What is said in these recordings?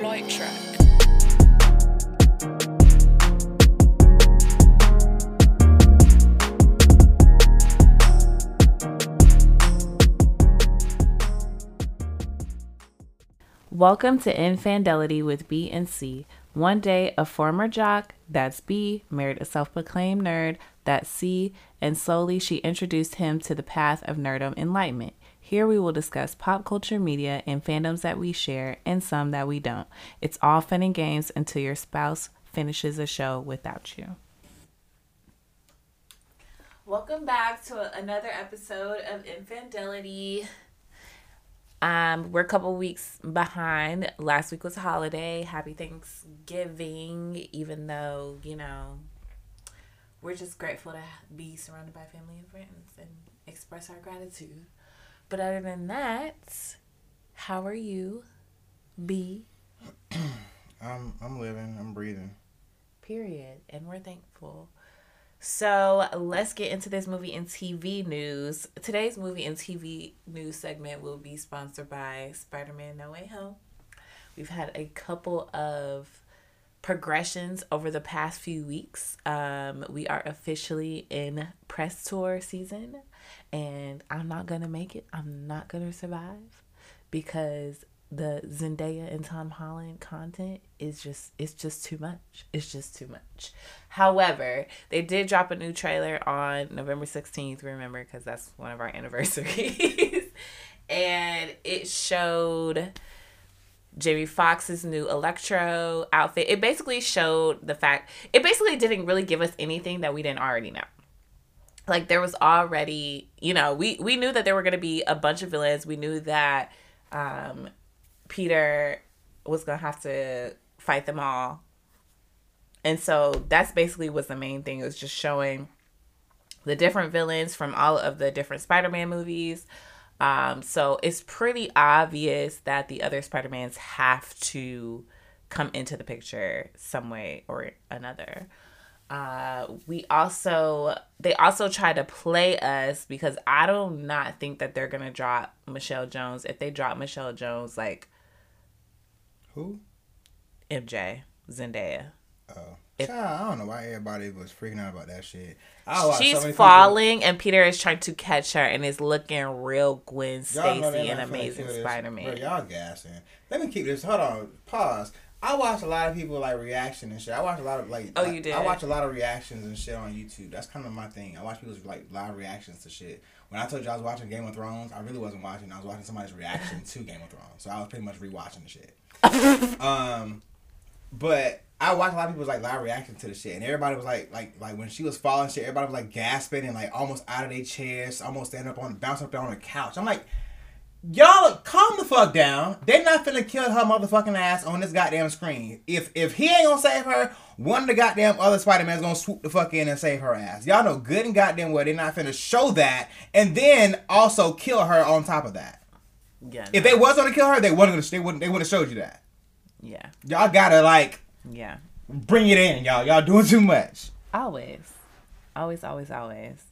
Flight track. Welcome to Infandelity with B and C. One day, a former jock, that's B, married a self proclaimed nerd, that's C, and slowly she introduced him to the path of nerdom enlightenment. Here we will discuss pop culture media and fandoms that we share and some that we don't. It's all fun and games until your spouse finishes a show without you. Welcome back to another episode of Infandelity. Um, we're a couple weeks behind. Last week was a holiday. Happy Thanksgiving, even though, you know, we're just grateful to be surrounded by family and friends and express our gratitude. But other than that, how are you? B. I'm I'm living. I'm breathing. Period. And we're thankful. So let's get into this movie and TV news. Today's movie and TV news segment will be sponsored by Spider Man No Way Home. We've had a couple of progressions over the past few weeks. Um, we are officially in press tour season, and I'm not gonna make it. I'm not gonna survive because the Zendaya and Tom Holland content is just it's just too much. It's just too much. However, they did drop a new trailer on November 16th, remember cuz that's one of our anniversaries. and it showed Jamie Foxx's new Electro outfit. It basically showed the fact it basically didn't really give us anything that we didn't already know. Like there was already, you know, we we knew that there were going to be a bunch of villains. We knew that um Peter was going to have to fight them all. And so that's basically was the main thing. It was just showing the different villains from all of the different Spider-Man movies. Um, so it's pretty obvious that the other Spider-Mans have to come into the picture some way or another. Uh, we also they also try to play us because I do not think that they're gonna drop Michelle Jones. If they drop Michelle Jones, like Who? MJ Zendaya, Oh. If- Child, I don't know why everybody was freaking out about that shit. So she's many falling and Peter is trying to catch her and is looking real Gwen People, Stacy and Amazing. Spider Bro, Man. y'all gassing. Let me keep this. Hold on. Pause. I watch a lot of people like reaction and shit. I watch a lot of like. Oh, you did? I watch a lot of reactions and shit on YouTube. That's kind of my thing. I watch people's like live reactions to shit. When I told you I was watching Game of Thrones, I really wasn't watching. I was watching somebody's reaction to Game of Thrones. So I was pretty much rewatching the shit. um, but I watched a lot of people's like live reaction to the shit, and everybody was like, like, like when she was falling, shit. Everybody was like gasping and like almost out of their chairs, almost standing up on, bouncing up there on the couch. I'm like, y'all calm the fuck down. They're not finna kill her motherfucking ass on this goddamn screen. If if he ain't gonna save her, one of the goddamn other Spider Man's gonna swoop the fuck in and save her ass. Y'all know good and goddamn well they're not finna show that and then also kill her on top of that. Yeah, If they was gonna kill her, they wasn't gonna they wouldn't they wouldn't have showed you that. yeah, Y'all gotta like yeah. bring it in, y'all. Y'all doing too much. Always. Always, always, always.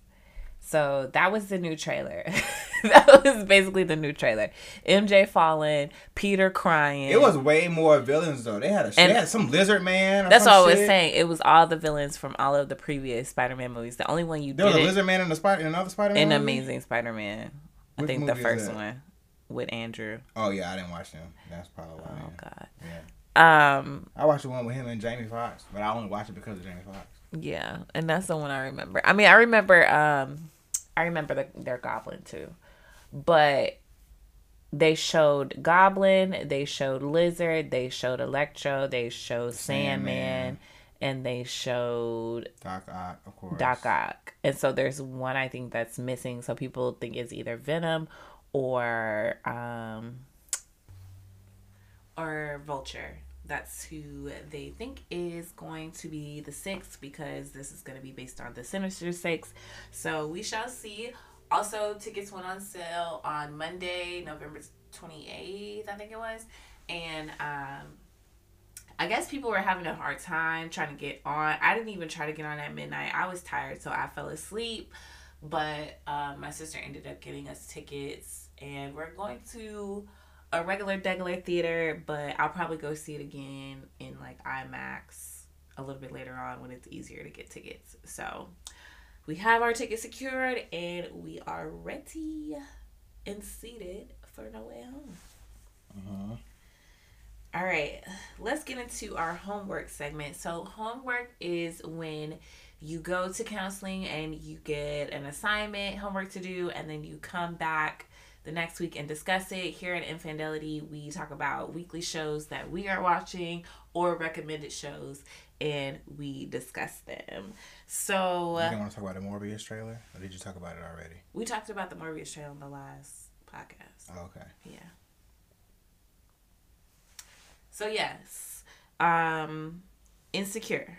So that was the new trailer. that was basically the new trailer. MJ falling, Peter crying. It was way more villains though. They had a they had some lizard man. That's all I was shit. saying. It was all the villains from all of the previous Spider-Man movies. The only one you did. There was a lizard man in the spider in another Spider Man. in Amazing Spider-Man. I Which think the first one with Andrew. Oh yeah, I didn't watch them. That's probably why. Oh God. Yeah. Um. I watched the one with him and Jamie Foxx, but I only watched it because of Jamie Foxx. Yeah, and that's the one I remember. I mean, I remember. Um, I remember the, their Goblin too, but they showed Goblin, they showed Lizard, they showed Electro, they showed Sandman, Sandman. and they showed Doc Ock, of course. Doc Ock. And so there's one I think that's missing. So people think it's either Venom or um or Vulture. That's who they think is going to be the sixth because this is going to be based on the Sinister Six. So we shall see. Also, tickets went on sale on Monday, November 28th, I think it was. And um, I guess people were having a hard time trying to get on. I didn't even try to get on at midnight. I was tired, so I fell asleep. But um, my sister ended up getting us tickets, and we're going to a regular degular theater, but I'll probably go see it again in like IMAX a little bit later on when it's easier to get tickets. So we have our tickets secured and we are ready and seated for No Way Home. Uh-huh. All right, let's get into our homework segment. So, homework is when you go to counseling and you get an assignment, homework to do, and then you come back the next week and discuss it. Here at Infandelity, we talk about weekly shows that we are watching or recommended shows, and we discuss them. So, You didn't want to talk about the Morbius trailer, or did you talk about it already? we talked about the Morbius trailer on the last podcast. Oh, okay. Yeah. So yes, um, insecure.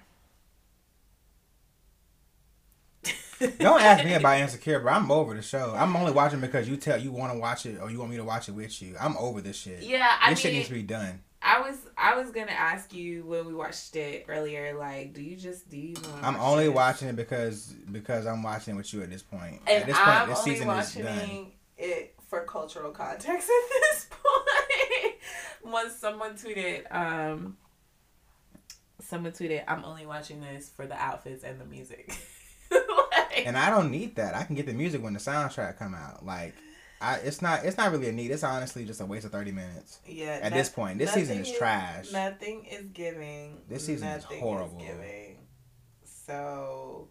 Don't ask me about Insecure, bro. I'm over the show. I'm only watching because you tell you want to watch it or you want me to watch it with you. I'm over this shit. Yeah, I this shit needs to be done. I was I was gonna ask you when we watched it earlier, like, do you just do you? I'm watch only this? watching it because because I'm watching it with you at this point. and at this point, I'm this only season is watching done. it for cultural context at this point. Once someone tweeted, um, someone tweeted, "I'm only watching this for the outfits and the music." And I don't need that. I can get the music when the soundtrack come out. Like, I it's not it's not really a need. It's honestly just a waste of thirty minutes. yeah, At this point, this season is trash. Nothing is giving. This season is horrible. giving. So,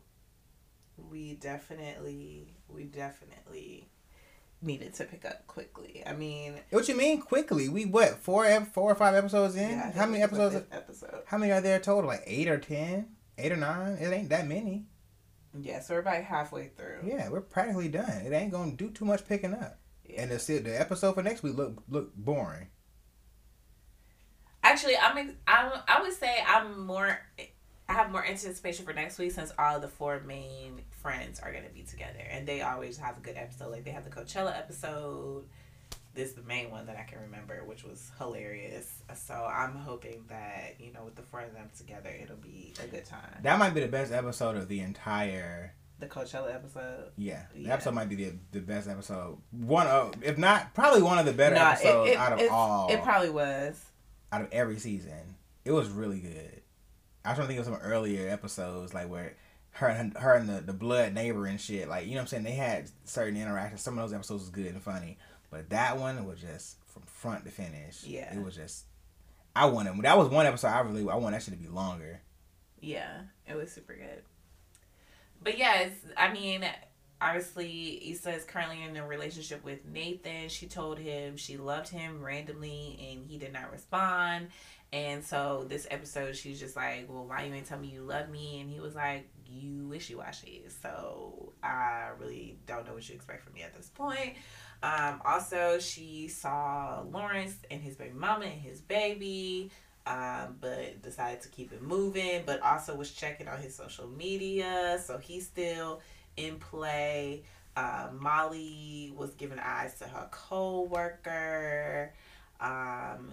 we definitely, we definitely needed to pick up quickly. I mean, What you mean quickly? We what four four or five episodes in? yeah, How many this was the episodes? Episode. How many are there total? Like eight or ten? Eight or nine? It ain't that many. Yeah, so we're about halfway through. Yeah, we're practically done. It ain't gonna do too much picking up. Yeah. And the the episode for next week look look boring. Actually, I'm, I'm. I would say I'm more. I have more anticipation for next week since all the four main friends are gonna be together, and they always have a good episode. Like they have the Coachella episode. This is the main one that I can remember, which was hilarious. So I'm hoping that you know, with the four of them together, it'll be a good time. That might be the best episode of the entire. The Coachella episode. Yeah, the Yeah. episode might be the the best episode. One of, if not, probably one of the better Nah, it- episodes it- out of it's- all. It probably was. out of every season. It was really good. I was trying to think of some earlier episodes, like where her and her and the, the blood neighbor and shit. Like you know what I'm saying? They had certain interactions. Some of those episodes was good and funny, but that one was just from front to finish. Yeah. it was just. I wanted that was one episode. I really I want that shit to be longer. Yeah, it was super good. But yes, I mean, obviously, Issa is currently in a relationship with Nathan. She told him she loved him randomly and he did not respond. And so this episode, she's just like, Well, why you ain't tell me you love me? And he was like, You wishy washy. So I really don't know what you expect from me at this point. Um, also, she saw Lawrence and his baby mama and his baby um, but decided to keep it moving. But also was checking on his social media, so he's still in play. Uh, Molly was giving eyes to her co-worker, um,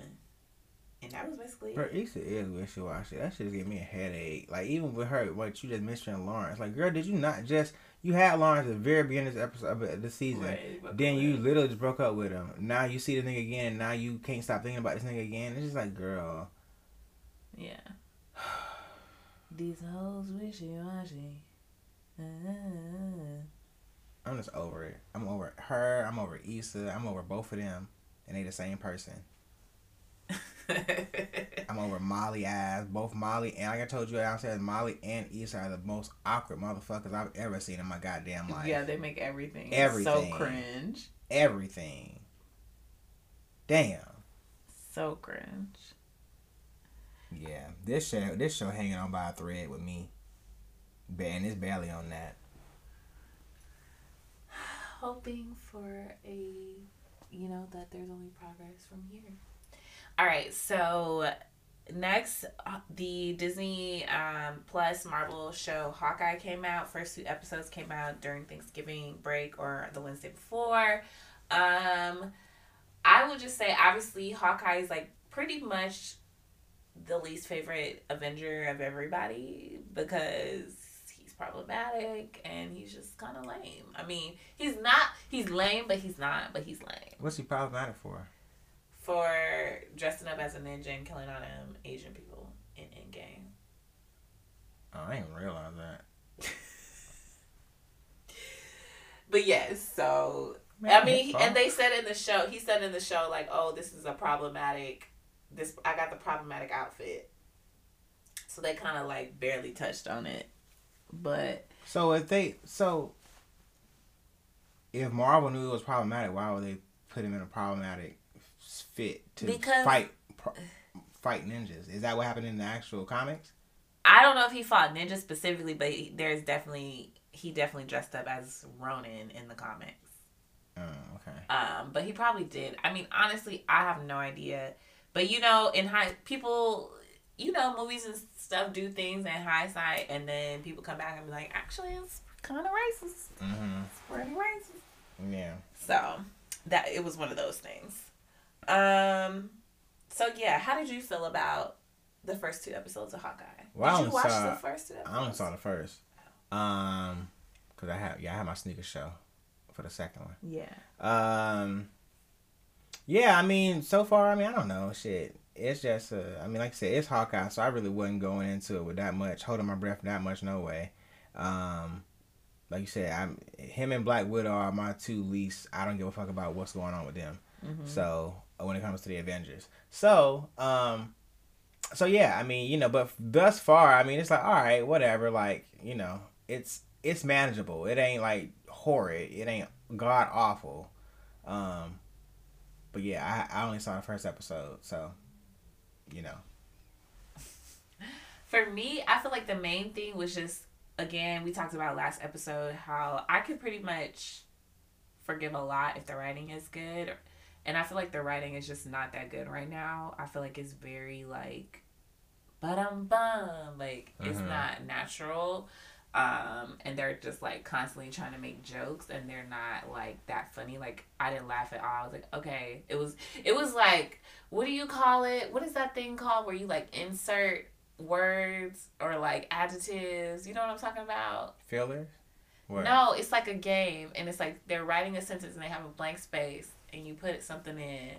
and that was basically it. Issa is wishy washy. That shit gave me a headache. Like even with her, what you just mentioned, Lawrence. Like, girl, did you not just you had Lawrence at the very beginning of this episode of the season? Right, Then you literally just broke up with him. Now you see the nigga again, and now you can't stop thinking about this nigga again. It's just like, girl. yeah. These hoes wishy washy. I'm just over it. I'm over her. I'm over Issa. I'm over both of them, and they the same person. I'm over Molly ass. Both Molly and like I told you downstairs, Molly and Issa are the most awkward motherfuckers I've ever seen in my goddamn life. yeah, they make everything, Everything. so cringe, Everything. Damn. so cringe. Yeah, this show, this show hanging on by a thread with me. Ba- And it's barely on that. hoping for a you know that there's only progress from here all right so next uh, the disney um, plus marvel show hawkeye came out first two episodes came out during thanksgiving break or the wednesday before um i would just say obviously hawkeye is like pretty much the least favorite avenger of everybody because he's problematic and he's just kind of lame. I mean, he's not he's lame, but he's not, but he's lame. What's he problematic for? For dressing up as a ninja and killing all them Asian people in Endgame. Oh, I didn't realize that. But yes, so Man, I mean, and they said in the show, he said in the show like, "Oh, this is a problematic. This I got the problematic outfit." So they kind of like barely touched on it, but So if they so if Marvel knew it was problematic, why would they put him in a problematic fit to Because- fight fight ninjas? Is that what happened in the actual comics? I don't know if he fought ninja specifically, but he, there's definitely he definitely dressed up as Ronin in the comics. Oh, okay. Um, but he probably did. I mean, honestly, I have no idea. But you know, in high people, you know, movies and stuff do things in hindsight, and then people come back and be like, actually, it's kind of racist. Mm-hmm. It's pretty racist. Yeah. So that it was one of those things. Um. So yeah, how did you feel about the first two episodes of Hawkeye? Well, did you watch saw- the first two episodes? I only saw the first. Um, cause I have yeah I have my sneaker show for the second one. Yeah. Um, yeah, I mean, so far, I mean, I don't know, shit. It's just, uh, I mean, like I said, it's Hawkeye, so I really wasn't going into it with that much, holding my breath that much, no way. Um, like you said, I'm him and Black Widow are my two least. I don't give a fuck about what's going on with them. Mhm. So when it comes to the Avengers, so um, so yeah, I mean, you know, but thus far, I mean, it's like all right, whatever. Like you know, it's it's manageable. It ain't like horrid. It ain't god awful. Um, but yeah, I I only saw the first episode, so you know. For me, I feel like the main thing was just again, we talked about last episode how I could pretty much forgive a lot if the writing is good. And I feel like the writing is just not that good right now. I feel like it's very like but um bum. Like it's Mhm. not natural. Um, and they're just like constantly trying to make jokes and they're not like that funny. Like I didn't laugh at all. I was like, okay. It was it was like what do you call it? What is that thing called where you like insert words or like adjectives? You know what I'm talking about? Fillers. What? No, it's like a game and it's like they're writing a sentence and they have a blank space and you put something in.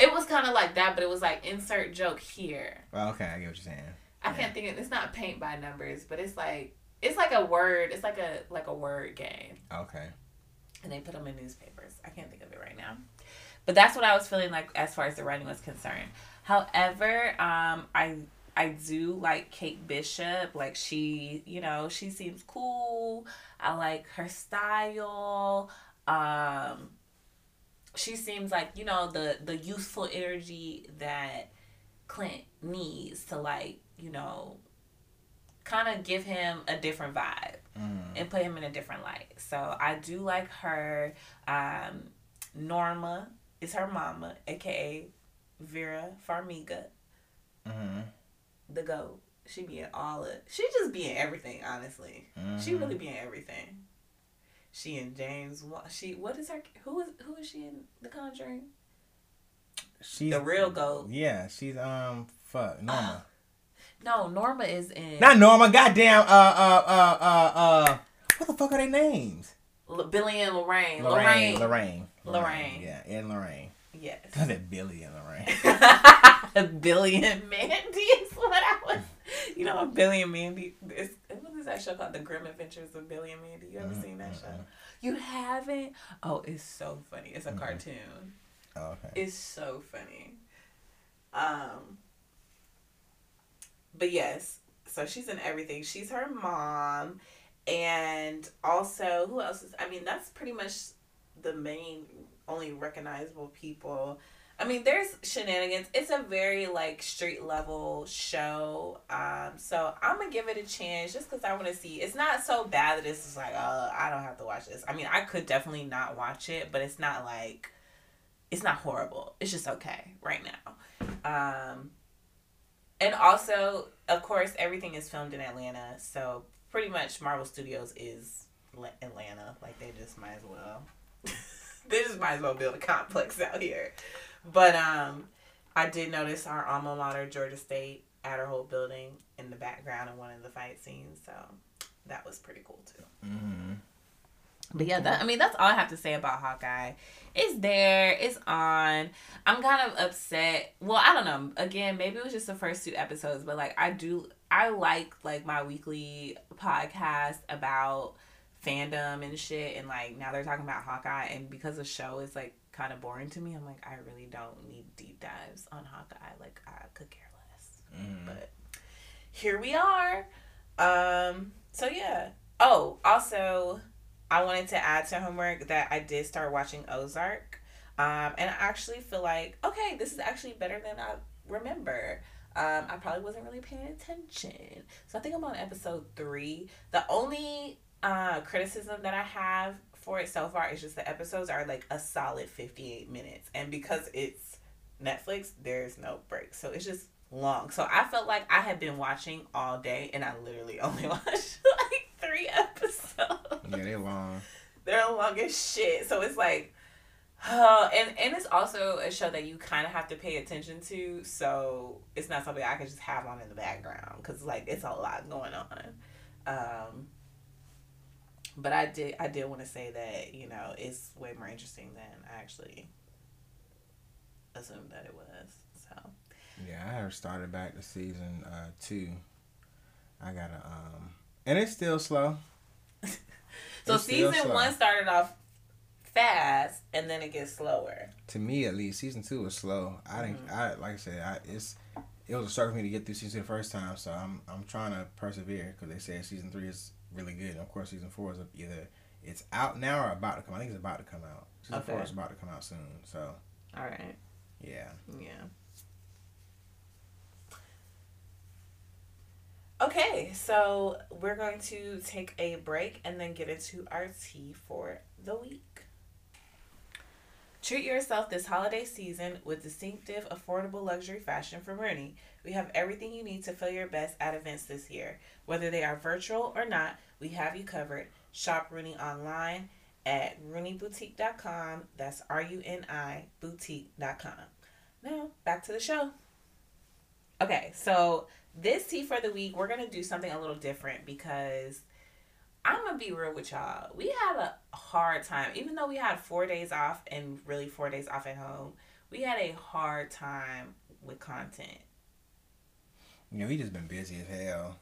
It was kind of like that, but it was like insert joke here. Well, okay, I get what you're saying. I can't think of it's not paint by numbers, but it's like it's like a word. It's like a like a word game, Okay. and they put them in newspapers. I can't think of it right now, but that's what I was feeling like as far as the writing was concerned. However, um, I I do like Kate Bishop. Like she, you know, she seems cool. I like her style. Um, she seems like you know the the youthful energy that Clint needs to like you know kind of give him a different vibe Mm. and put him in a different light. So I do like her. Um, Norma is her mama, aka Vera Farmiga, Mm-hmm. the goat. She be in all of. She just be in everything. Honestly, she Mhm. really be in everything. She and James. She what is her? Who is who is she in The Conjuring? She's The real goat. Yeah, she's um fuck Norma. No, Norma is in. Not Norma. Goddamn. Uh uh uh uh uh. What the fuck are their names? L- Billy and Lorraine. Lorraine. Lorraine. Lorraine. Lorraine. Yeah, and Lorraine. Yes. Cause it Billy and Lorraine. a billion Mandy is what I was. You know, a billion Mandy. It's, that show called? The Grim Adventures of Billy and Mandy. You ever Mm, seen that show? mm. You haven't? Oh, it's so funny. It's a Mhm. cartoon. Oh, okay. It's so funny. Um. But yes, so she's in everything. She's her mom, and also who else is? I mean, that's pretty much the main, only recognizable people. I mean, there's shenanigans. It's a very like street level show. Um, so I'm gonna give it a chance just because I want to see. It's not so bad that it's just like, oh, I don't have to watch this. I mean, I could definitely not watch it, but it's not like it's not horrible. It's just okay right now. Um, and also, of course, everything is filmed in Atlanta, so pretty much Marvel Studios is Atlanta. Like they just might as well, they just might as well build a complex out here. But um, I did notice our alma mater, Georgia State, at our whole building in the background in one of the fight scenes, so that was pretty cool too. Mm-hmm. But yeah, that I mean that's all I have to say about Hawkeye. It's there, it's on. I'm kind of upset. Well, I don't know. Again, maybe it was just the first two episodes, but like I do I like like my weekly podcast about fandom and shit and like now they're talking about Hawkeye and because the show is like kind of boring to me, I'm like I really don't need deep dives on Hawkeye. Like I could care less. Mm. But here we are. Um so yeah. Oh, also I wanted to add to homework that I did start watching Ozark. Um, and I actually feel like, okay, this is actually better than I remember. Um, I probably wasn't really paying attention. So I think I'm on episode three. The only uh, criticism that I have for it so far is just the episodes are like a solid 58 minutes. And because it's Netflix, there's no break. So it's just long. So I felt like I had been watching all day and I literally only watched like three episodes. Yeah, they're long. They're long as shit. So it's like, oh, and and it's also a show that you kind of have to pay attention to. So it's not something I can just have on in the background because like it's a lot going on. Um, but I did I did want to say that you know it's way more interesting than I actually assumed that it was. So Yeah, I have started back to season uh, two. I gotta um, and it's still slow. so It's season slow. one started off fast and then it gets slower. To me, at least, season two was slow. I didn't. Mm-hmm. I like I said, I it's it was a struggle for me to get through season two the first time. So I'm I'm trying to persevere because they said season three is really good. And of course, season four is either it's out now or about to come. I think it's about to come out. Season four is about to come out soon. So All right. yeah. Yeah. Okay, so we're going to take a break and then get into our tea for the week. Treat yourself this holiday season with distinctive, affordable luxury fashion from Runi. We have everything you need to feel your best at events this year. Whether they are virtual or not, we have you covered. Shop Runi online at RuniBoutique.com. That's R U N I boutique.com. Now, back to the show. Okay, so this tea for the week, we're going to do something a little different because I'm going to be real with y'all. We had a hard time, even though we had four days off and really four days off at home, we had a hard time with content. Know, we just been busy as hell.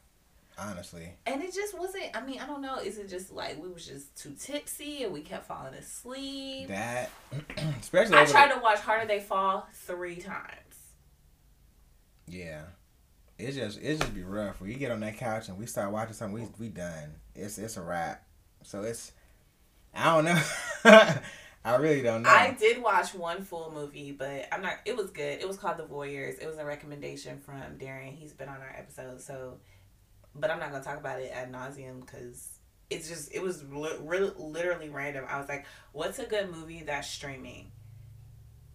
Honestly, And it just wasn't, I mean, I don't know. Is it just like we was just too tipsy and we kept falling asleep? that especially I tried to watch Harder They Fall three times. yeah. It's just it just be rough when you get on that couch and we start watching something. We we done. It's it's a wrap. So it's I don't know. I really don't know. I did watch one full movie, but I'm not. It was good. It was called The Voyeurs. It was a recommendation from Darian. He's been on our episode, so. But I'm not gonna talk about it ad nauseum because it's just it was li- literally random. I was like, "What's a good movie that's streaming?"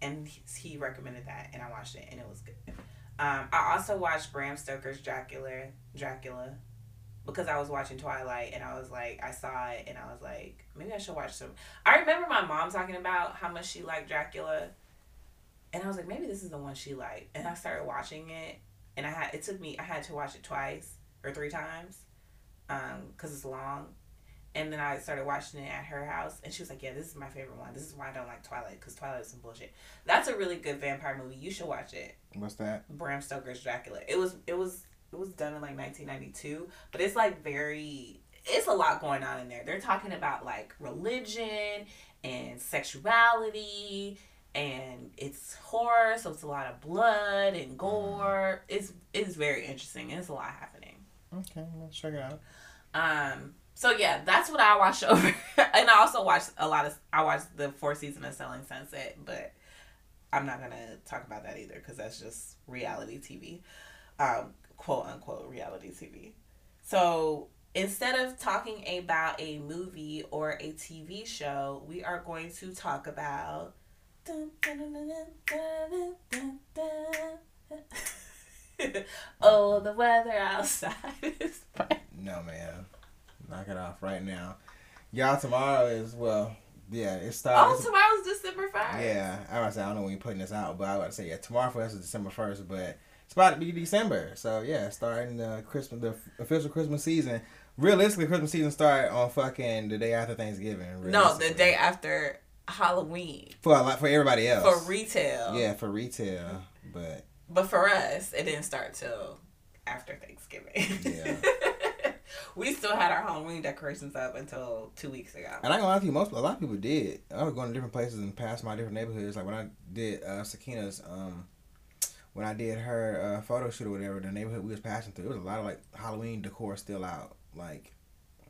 And he- he recommended that, and I watched it, and it was good. Um, I also watched Bram Stoker's Dracula. Dracula. Because I was watching Twilight and I was like, I saw it and I was like, maybe I should watch some. I remember my mom talking about how much she liked Dracula, and I was like, maybe this is the one she liked. And I started watching it, and I had it took me I had to watch it twice or three times, um, because it's long. And then I started watching it at her house, and she was like, "Yeah, this is my favorite one. This is why I don't like Twilight, because Twilight is some bullshit. That's a really good vampire movie. You should watch it. What's that? Bram Stoker's Dracula. It was it was it was done in like 1992, but it's like very it's a lot going on in there. They're talking about like religion and sexuality and it's horror, so it's a lot of blood and gore. It's it's very interesting. It's a lot happening. Okay, let's check it out. Um so yeah, that's what I watch over and I also watch a lot of I watched the fourth season of Selling Sunset, but I'm not gonna talk about that either because that's just reality TV, um, quote unquote reality TV. So instead of talking about a movie or a TV show, we are going to talk about. oh, the weather outside is fine. No man, knock it off right now. Y'all, tomorrow is well, yeah, it starts. Oh, starts. tomorrow's December 1st. yeah, I was say I don't know when you're putting this out, but I was about to say yeah, tomorrow for us is December first, but It's about to be December, so yeah, starting the Christmas, the official Christmas season. Realistically, Christmas season start on fucking the day after Thanksgiving. No, the day after Halloween. For a lot, for everybody else. For retail. Yeah, for retail, but. But for us, it didn't start till after Thanksgiving. Yeah. we still had our Halloween decorations up until two weeks ago. And I gonna lie to you, most a lot of people did. I was going to different places and past my different neighborhoods. Like when I did uh, Sakina's, um, when I did her uh, photo shoot or whatever, the neighborhood we was passing through, there was a lot of like Halloween decor still out. Like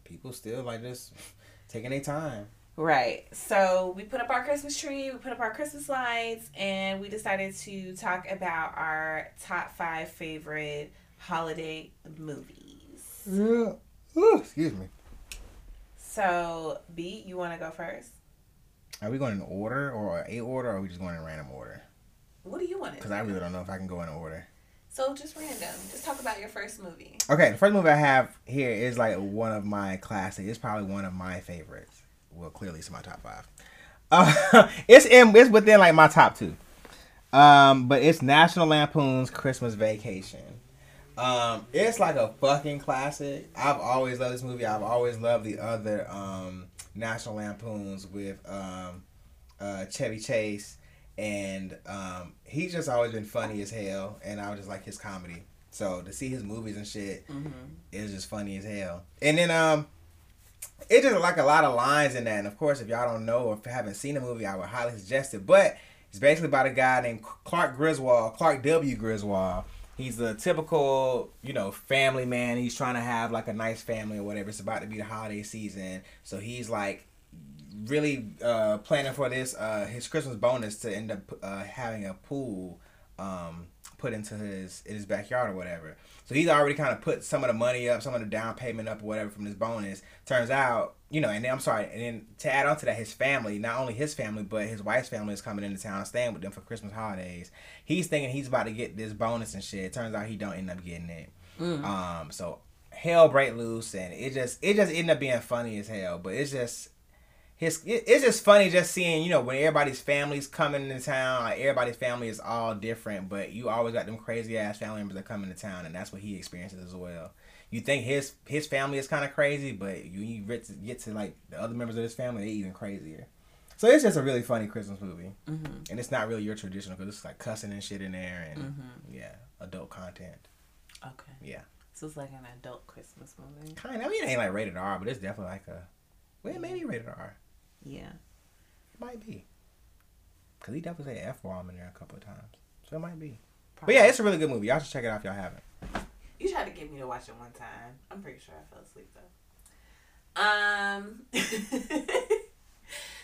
people still like just taking their time. Right. So we put up our Christmas tree, we put up our Christmas lights, and we decided to talk about our top five favorite holiday movies. Yeah. Ooh, excuse me. So, B, you want to go first? Are we going in order or a order, or are we just going in random order? What do you want? Because I really don't know if I can go in order. So just random. Just talk about your first movie. Okay, the first movie I have here is like one of my classics. It's probably one of my favorites. Well, clearly it's my top five. Uh, it's in it's within like my top two. Um, but it's National Lampoon's Christmas Vacation. Um, it's like a fucking classic. I've always loved this movie. I've always loved the other um, National Lampoons with um, uh, Chevy Chase, and um, he's just always been funny as hell. And I just like his comedy. So to see his movies and shit mm-hmm. is just funny as hell. And then um, it's just like a lot of lines in that. And of course, if y'all don't know or haven't seen the movie, I would highly suggest it. But it's basically about a guy named Clark Griswold, Clark W. Griswold he's a typical, you know, family man. He's trying to have like a nice family or whatever. It's about to be the holiday season, so he's like really uh, planning for this uh, his Christmas bonus to end up uh, having a pool um, put into his in his backyard or whatever. So he's already kind of put some of the money up, some of the down payment up or whatever from this bonus. Turns out, you know, and then I'm sorry, and then to add on to that, his family, not only his family, but his wife's family is coming into town, staying with them for Christmas holidays. He's thinking he's about to get this bonus and shit. Turns out he don't end up getting it. Mm. Um, so hell break loose, and it just it just ended up being funny as hell. But it's just his it's just funny just seeing you know when everybody's families coming into town like everybody's family is all different but you always got them crazy ass family members that come into town and that's what he experiences as well. You think his his family is kind of crazy but you, you get to, get to like the other members of his family they even crazier. So it's just a really funny christmas movie. Mm-hmm. and it's not really your traditional because it's like cussing and shit in there and mm-hmm. yeah adult content. Okay. Yeah. So it's like an adult christmas movie? Kind of i mean it ain't like rated r but it's definitely like a well maybe rated r yeah. It might be. Because he definitely said F bomb in there a couple of times. So it might be. Probably. But yeah, it's a really good movie. Y'all should check it out if y'all haven't. You tried to get me to watch it one time. I'm pretty sure I fell asleep though. Um.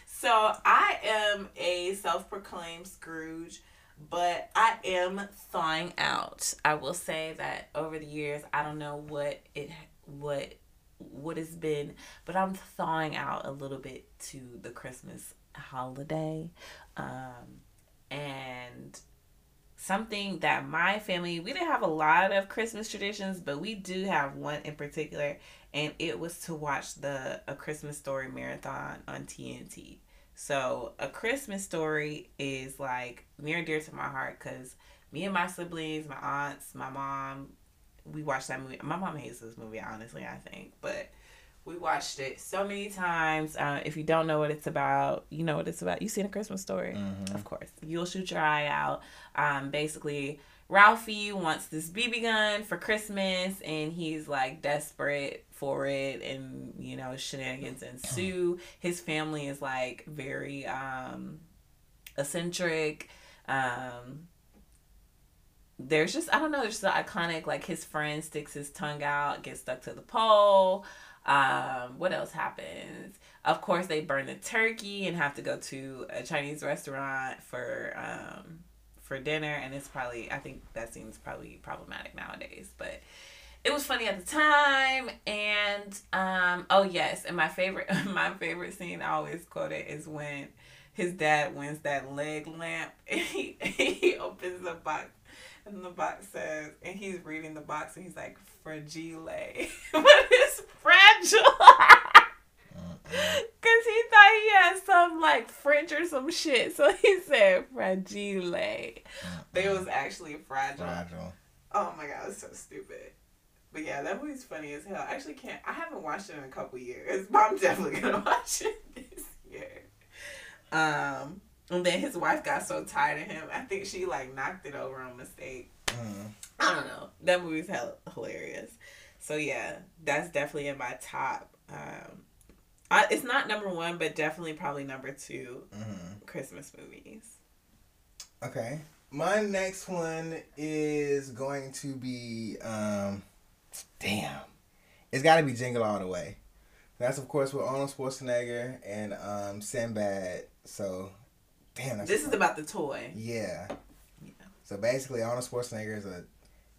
so I am a self-proclaimed Scrooge, but I am thawing out. I will say that over the years, I don't know what it what what it's been, but I'm thawing out a little bit to the Christmas holiday. Um, and something that my family, we didn't have a lot of Christmas traditions, but we do have one in particular, and it was to watch the A Christmas Story marathon on TNT. So, A Christmas Story is like near and dear to my heart because me and my siblings, my aunts, my mom, we watched that movie. My mom hates this movie, honestly, I think, but we watched it so many times. Uh, if you don't know what it's about, you know what it's about. You seen a Christmas story, mm-hmm. of course. You'll shoot your eye out. Um, basically, Ralphie wants this BB gun for Christmas, and he's like desperate for it, and you know shenanigans ensue. His family is like very um, eccentric. Um, there's just I don't know, there's the iconic like his friend sticks his tongue out, gets stuck to the pole. Um, what else happens? Of course, they burn the turkey and have to go to a Chinese restaurant for um, for dinner, and it's probably I think that seems probably problematic nowadays, but it was funny at the time. And um, oh yes, and my favorite my favorite scene I always quote it is when his dad wins that leg lamp and he, he opens the box and the box says, and he's reading the box and he's like, fragile. but it's fragile? Because he thought he had some like French or some shit. So he said fragile. But it was actually fragile. Fragile. Oh my god, it's so stupid. But yeah, that movie's funny as hell. I actually can't. I haven't watched it in a couple years, but I'm definitely gonna watch it this year. Um, and then his wife got so tired of him. I think she like knocked it over on mistake. Mm. I don't know. That movie's hell hilarious. So yeah, that's definitely in my top. Um, I, it's not number one, but definitely probably number 2 mm-hmm. Christmas movies. Okay, my next one is going to be um, damn, it's got to be Jingle All the Way. That's of course with Arnold Schwarzenegger and um, Sinbad. So, damn. this is about the toy. Yeah. yeah. So basically, Arnold Schwarzenegger is a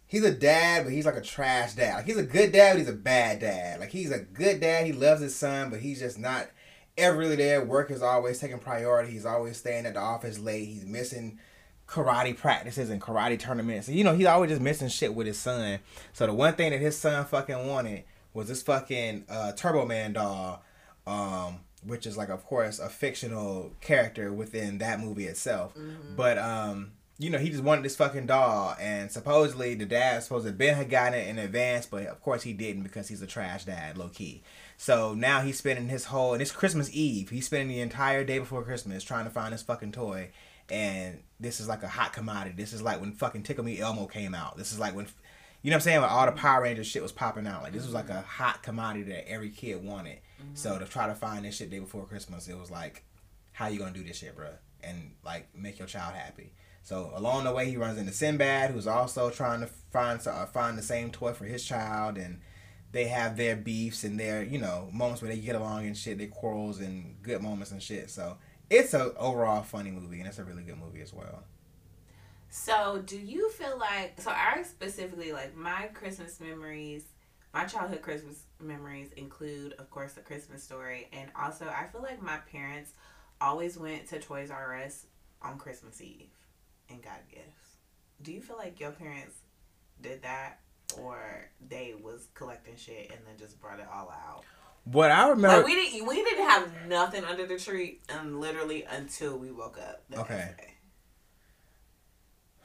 he's a dad, but he's like a trash dad. Like he's a good dad, but he's a bad dad. Like he's a good dad. He loves his son, but he's just not ever really there. Work is always taking priority. He's always staying at the office late. He's missing karate practices and karate tournaments. And, you know, he's always just missing shit with his son. So the one thing that his son fucking wanted was this fucking uh, Turbo Man doll, um, which is like, of course, a fictional character within that movie itself. Mm-hmm. But um, you know, he just wanted this fucking doll, and supposedly the dad supposed to Ben had gotten it in advance, but of course he didn't because he's a trash dad, low key. So now he's spending his whole and it's Christmas Eve. He's spending the entire day before Christmas trying to find this fucking toy, and this is like a hot commodity. This is like when fucking Tickle Me Elmo came out. This is like when, you know what I'm saying, when all the Power Rangers shit was popping out. Like this was like a hot commodity that every kid wanted. Mm-hmm. So to try to find this shit day before Christmas, it was like, how you gonna do this shit, bro? And like make your child happy. So along the way, he runs into Sinbad, who's also trying to find uh, find the same toy for his child, and they have their beefs and their you know moments where they get along and shit, their quarrels and good moments and shit. So it's a overall funny movie and it's a really good movie as well. So, do you feel like so? I specifically like my Christmas memories. My childhood Christmas memories include, of course, the Christmas story, and also I feel like my parents always went to Toys R Us on Christmas Eve and got gifts. Do you feel like your parents did that, or they was collecting shit and then just brought it all out? What I remember, like we didn't we didn't have nothing under the tree, and literally until we woke up. okay.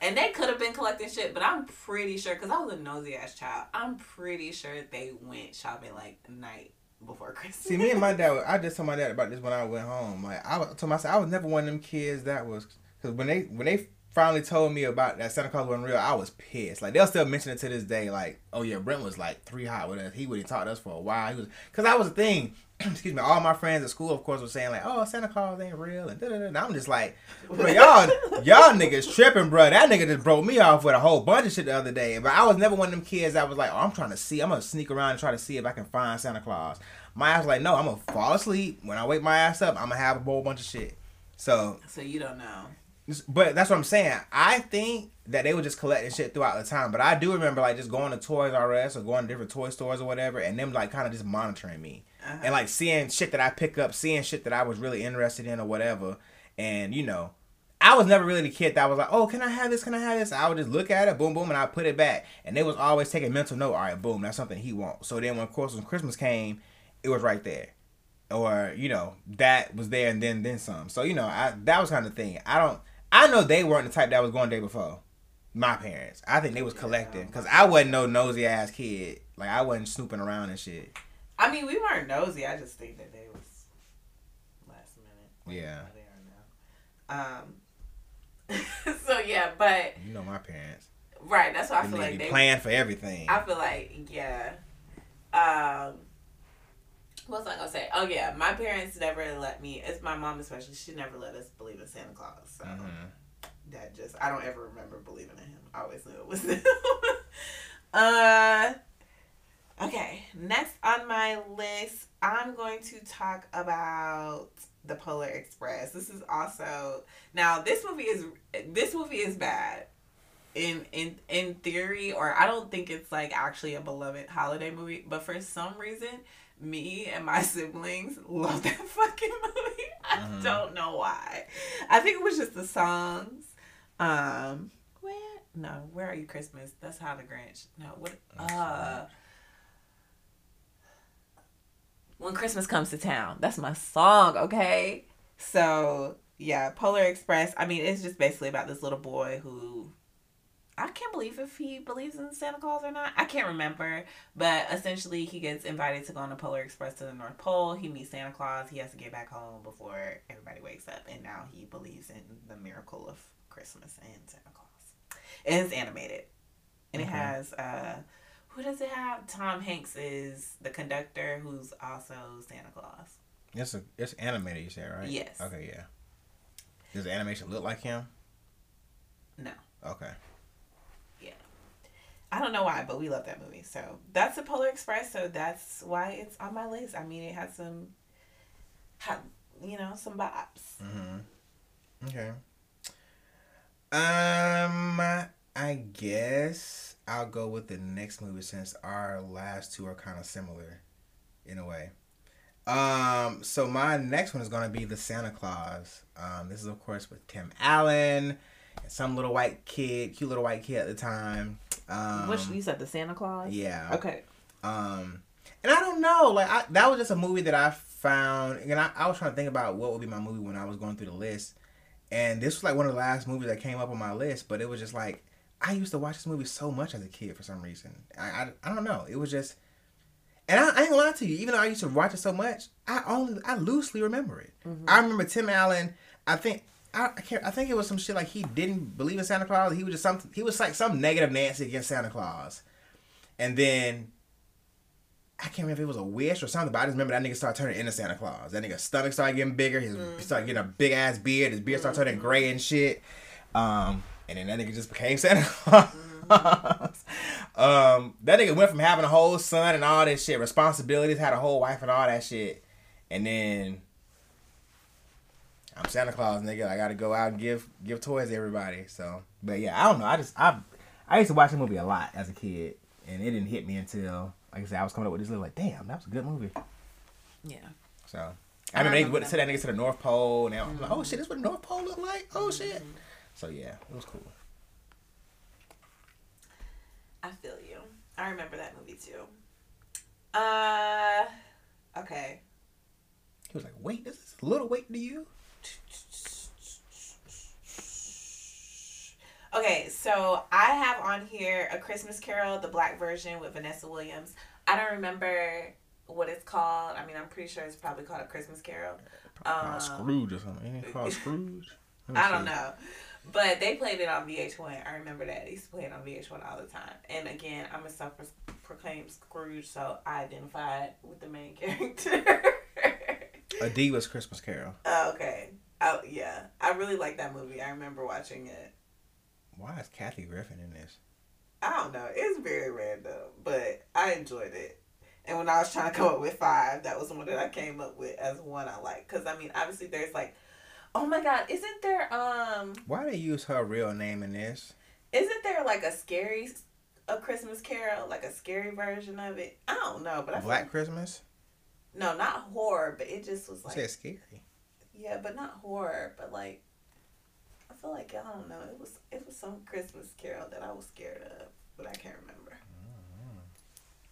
And they could have been collecting shit, but I'm pretty sure because I was a nosy ass child. I'm pretty sure they went shopping like night before Christmas. See, me and my dad, I just told my dad about this when I went home. Like I told myself, I was never one of them kids that was because when they when they finally told me about that Santa Claus wasn't real, I was pissed. Like they'll still mention it to this day. Like, oh yeah, Brent was like three hot with us. He would have taught us for a while. He was because that was the thing. Excuse me. All my friends at school, of course, were saying like, oh, Santa Claus ain't real, and, and I'm just like, bro, y'all, y'all niggas tripping, bro. That nigga just broke me off with a whole bunch of shit the other day. But I was never one of them kids that was like, oh, I'm trying to see. I'm gonna sneak around and try to see if I can find Santa Claus. My ass was like, no, I'm gonna fall asleep. When I wake my ass up, I'm gonna have a whole bunch of shit. So, so you don't know. But that's what I'm saying. I think that they were just collecting shit throughout the time. But I do remember like just going to Toys R Us or going to different toy stores or whatever, and them like kind of just monitoring me uh-huh. and like seeing shit that I pick up, seeing shit that I was really interested in or whatever. And you know, I was never really the kid that was like, oh, can I have this? Can I have this? I would just look at it, boom, boom, and I put it back. And they was always taking mental note. All right, boom, that's something he wants. So then when of course when Christmas came, it was right there. Or you know that was there and then then some. So you know I that was kind of thing. I don't. I know they weren't the type that was going day before. My parents. I think they was collecting because I wasn't no nosy ass kid. Like I wasn't snooping around and shit. I mean, we weren't nosy. I just think that they was last minute. Yeah. They are now. Um. so yeah, but you know my parents. Right. That's why I feel like they plan for everything. I feel like yeah. Um. What was I gonna say? Oh yeah, my parents never let me. It's my mom especially. She never let us believe in Santa Claus. So mm-hmm. that just I don't ever remember believing in him. I always knew it was him. uh. Okay, next on my list, I'm going to talk about the Polar Express. This is also now this movie is this movie is bad in in in theory, or I don't think it's like actually a beloved holiday movie, but for some reason me and my siblings love that fucking movie. I uh-huh. don't know why. I think it was just the songs. Um, where? No, where are you, Christmas? That's how the Grinch. No, what? Uh, when Christmas comes to town. That's my song. Okay, so yeah, Polar Express. I mean, it's just basically about this little boy who I can't believe if he believes in Santa Claus or not. I can't remember, but essentially he gets invited to go on the Polar Express to the North Pole. He meets Santa Claus. He has to get back home before everybody wakes up, and now he believes in the miracle of Christmas and Santa Claus. And it's animated, and it Okay. has uh, who does it have? Tom Hanks is the conductor, who's also Santa Claus. It's a it's animated. You said right? Yes. Okay. Yeah. Does the animation look like him? No. Okay. I don't know why, but we love that movie. So that's the Polar Express. So that's why it's on my list. I mean, it has some, ha- you know, some bops. Mm-hmm. Okay. Um, I guess I'll go with the next movie since our last two are kind of similar, in a way. Um, so my next one is gonna be the Santa Claus. Um, this is of course with Tim Allen some little white kid, cute little white kid at the time. Um, Which you said the Santa Claus? yeah. Okay. Um, and I don't know, like I, that was just a movie that I found, and I, I was trying to think about what would be my movie when I was going through the list, and this was like one of the last movies that came up on my list. But it was just like I used to watch this movie so much as a kid for some reason. I I, I don't know. It was just, and I, I ain't lying to to you. Even though I used to watch it so much, I only I loosely remember it. I remember Tim Allen. I think. I, I can't. I think it was some shit like he didn't believe in Santa Claus. He was just something. He was like some negative Nancy against Santa Claus, and then I can't remember if it was a wish or something, but I just remember that nigga started turning into Santa Claus. That nigga stomach started getting bigger. His he started getting a big ass beard. His beard started turning gray and shit. Um, and then that nigga just became Santa Claus. um, that nigga went from having a whole son and all this shit, responsibilities, had a whole wife and all that shit, and then I'm Santa Claus, nigga. I gotta go out and give give toys to everybody. So, but yeah, I don't know. I just I I used to watch the movie a lot as a kid, and it didn't hit me until like I said, I was coming up with this little like, damn, that was a good movie. Yeah. So I I remember they to that nigga to the North Pole, and I was like, oh shit, this what the North Pole look like? Oh shit. Mm-hmm. So yeah, it was cool. I feel you. I remember that movie too. Uh, okay. He was like, wait, this is a little weight to you. Okay, so I have on here a Christmas Carol, the black version with Vanessa Williams. I don't remember what it's called. I mean, I'm pretty sure it's probably called a Christmas Carol. Um, Scrooge or something. Ain't it called Scrooge? I don't know. But they played it on VH1. I remember that. They used to play it on VH1 all the time. And again, I'm a self proclaimed Scrooge, so I identified with the main character. A Diva's Christmas Carol. Oh, okay. Oh, yeah. I really like that movie. I remember watching it. Why is Kathy Griffin in this? I don't know. It's very random, but I enjoyed it. And when I was trying to come up with five, that was the one that I came up with as one I like. Because, I mean, obviously there's like, oh my God, isn't there, um, Why they use her real name in this? isn't there like a scary, a Christmas Carol, like a scary version of it? I don't know, but I Black like- Christmas? No, not horror, but it just was like, scary. yeah, but not horror, but like, I feel like I don't know. It was it was some Christmas Carol that I was scared of, but I can't remember.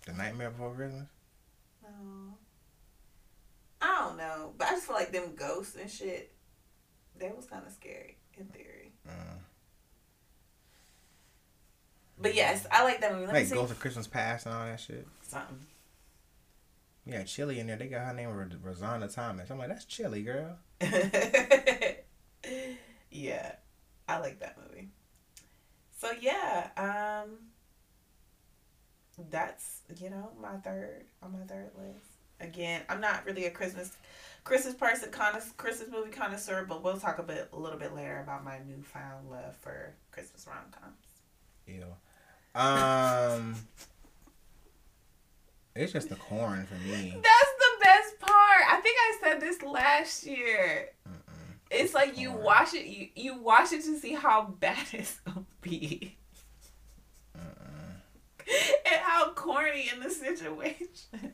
The Nightmare Before Christmas? No. I don't know, but I just feel like them ghosts and shit. That was kind of scary in theory. Mm. But yes, I like that movie. Let Like Ghost of Christmas Past and all that shit. something. Yeah, Chili in there. They got her name Ro- Rozonda Thomas. I'm like, that's Chili, girl. yeah, I like that movie. So yeah, um, that's you know my third on my third list. Again, I'm not really a Christmas Christmas person, connoisseur, Christmas movie connoisseur, but we'll talk a bit a little bit later about my newfound love for Christmas rom coms. Ew. Um, it's just the corn for me. That's the best part. I think I said this last year. Mm-mm. It's like you Corn. watch it, you, you watch it to see how bad it's gonna be. And how corny in the situation.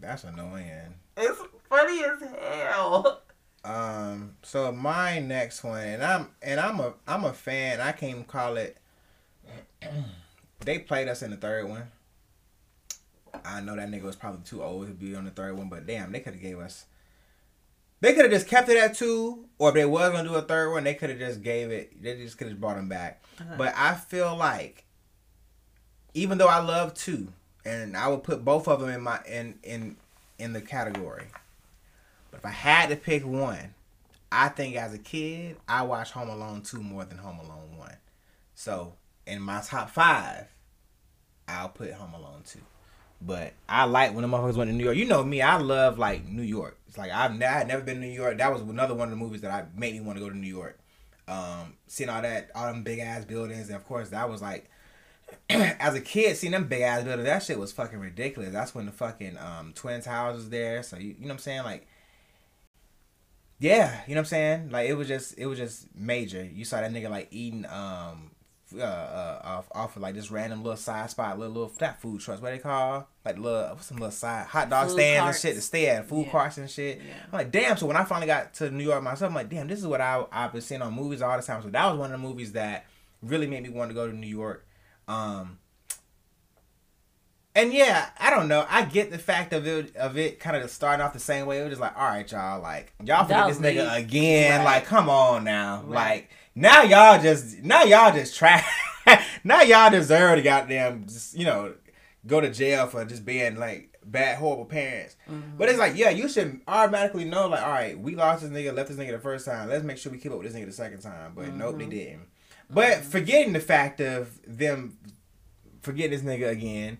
That's annoying. It's funny as hell. Um, so my next one, and I'm and I'm a I'm a fan. I can't even call it. they played us in the third one. I know that nigga was probably too old to be on the third one, but damn, they could have gave us. They could have just kept it at two, or if they was gonna do a third one, they could have just gave it. They just could have brought him back. Uh-huh. But I feel like, even though I love two, and I would put both of them in my in in in the category. But if I had to pick one, I think as a kid, I watched Home Alone two more than Home Alone one. So in my top five, I'll put Home Alone two. But I like when the motherfuckers went to New York. You know me, I love like New York. It's like I've ne- I had never been to New York. That was another one of the movies that I made me want to go to New York. Um, seeing all that, all them big ass buildings, and of course that was like, as a kid, seeing them big ass buildings, that shit was fucking ridiculous. That's when the fucking um, Towers was there. So you, you know what I'm saying, like. Yeah, you know what I'm saying? Like it was just it was just major. You saw that nigga like eating um uh, uh off, off of like this random little side spot, little little not food trucks, what they call like little what's some little side hot dog Food stands carts. and shit to stay at, food Yeah. carts and shit. Yeah. I'm like, damn. So when I finally got to New York myself, I'm like, damn, this is what I I've been seeing on movies all the time. So that was one of the movies that really made me want to go to New York. Um, and yeah, I don't know. I get the fact of it of it kind of starting off the same way. It was just like, all right, y'all, like y'all forget this nigga again. Right. Like, come on now. Right. Like now y'all just now y'all just try. now y'all deserve to goddamn just, you know go to jail for just being like bad horrible parents. Mm-hmm. But it's like, yeah, you should automatically know, like, all right, we lost this nigga, left this nigga the first time. Let's make sure we keep up with this nigga the second time. But nope, Mm-hmm. they didn't. But forgetting the fact of them forgetting this nigga again,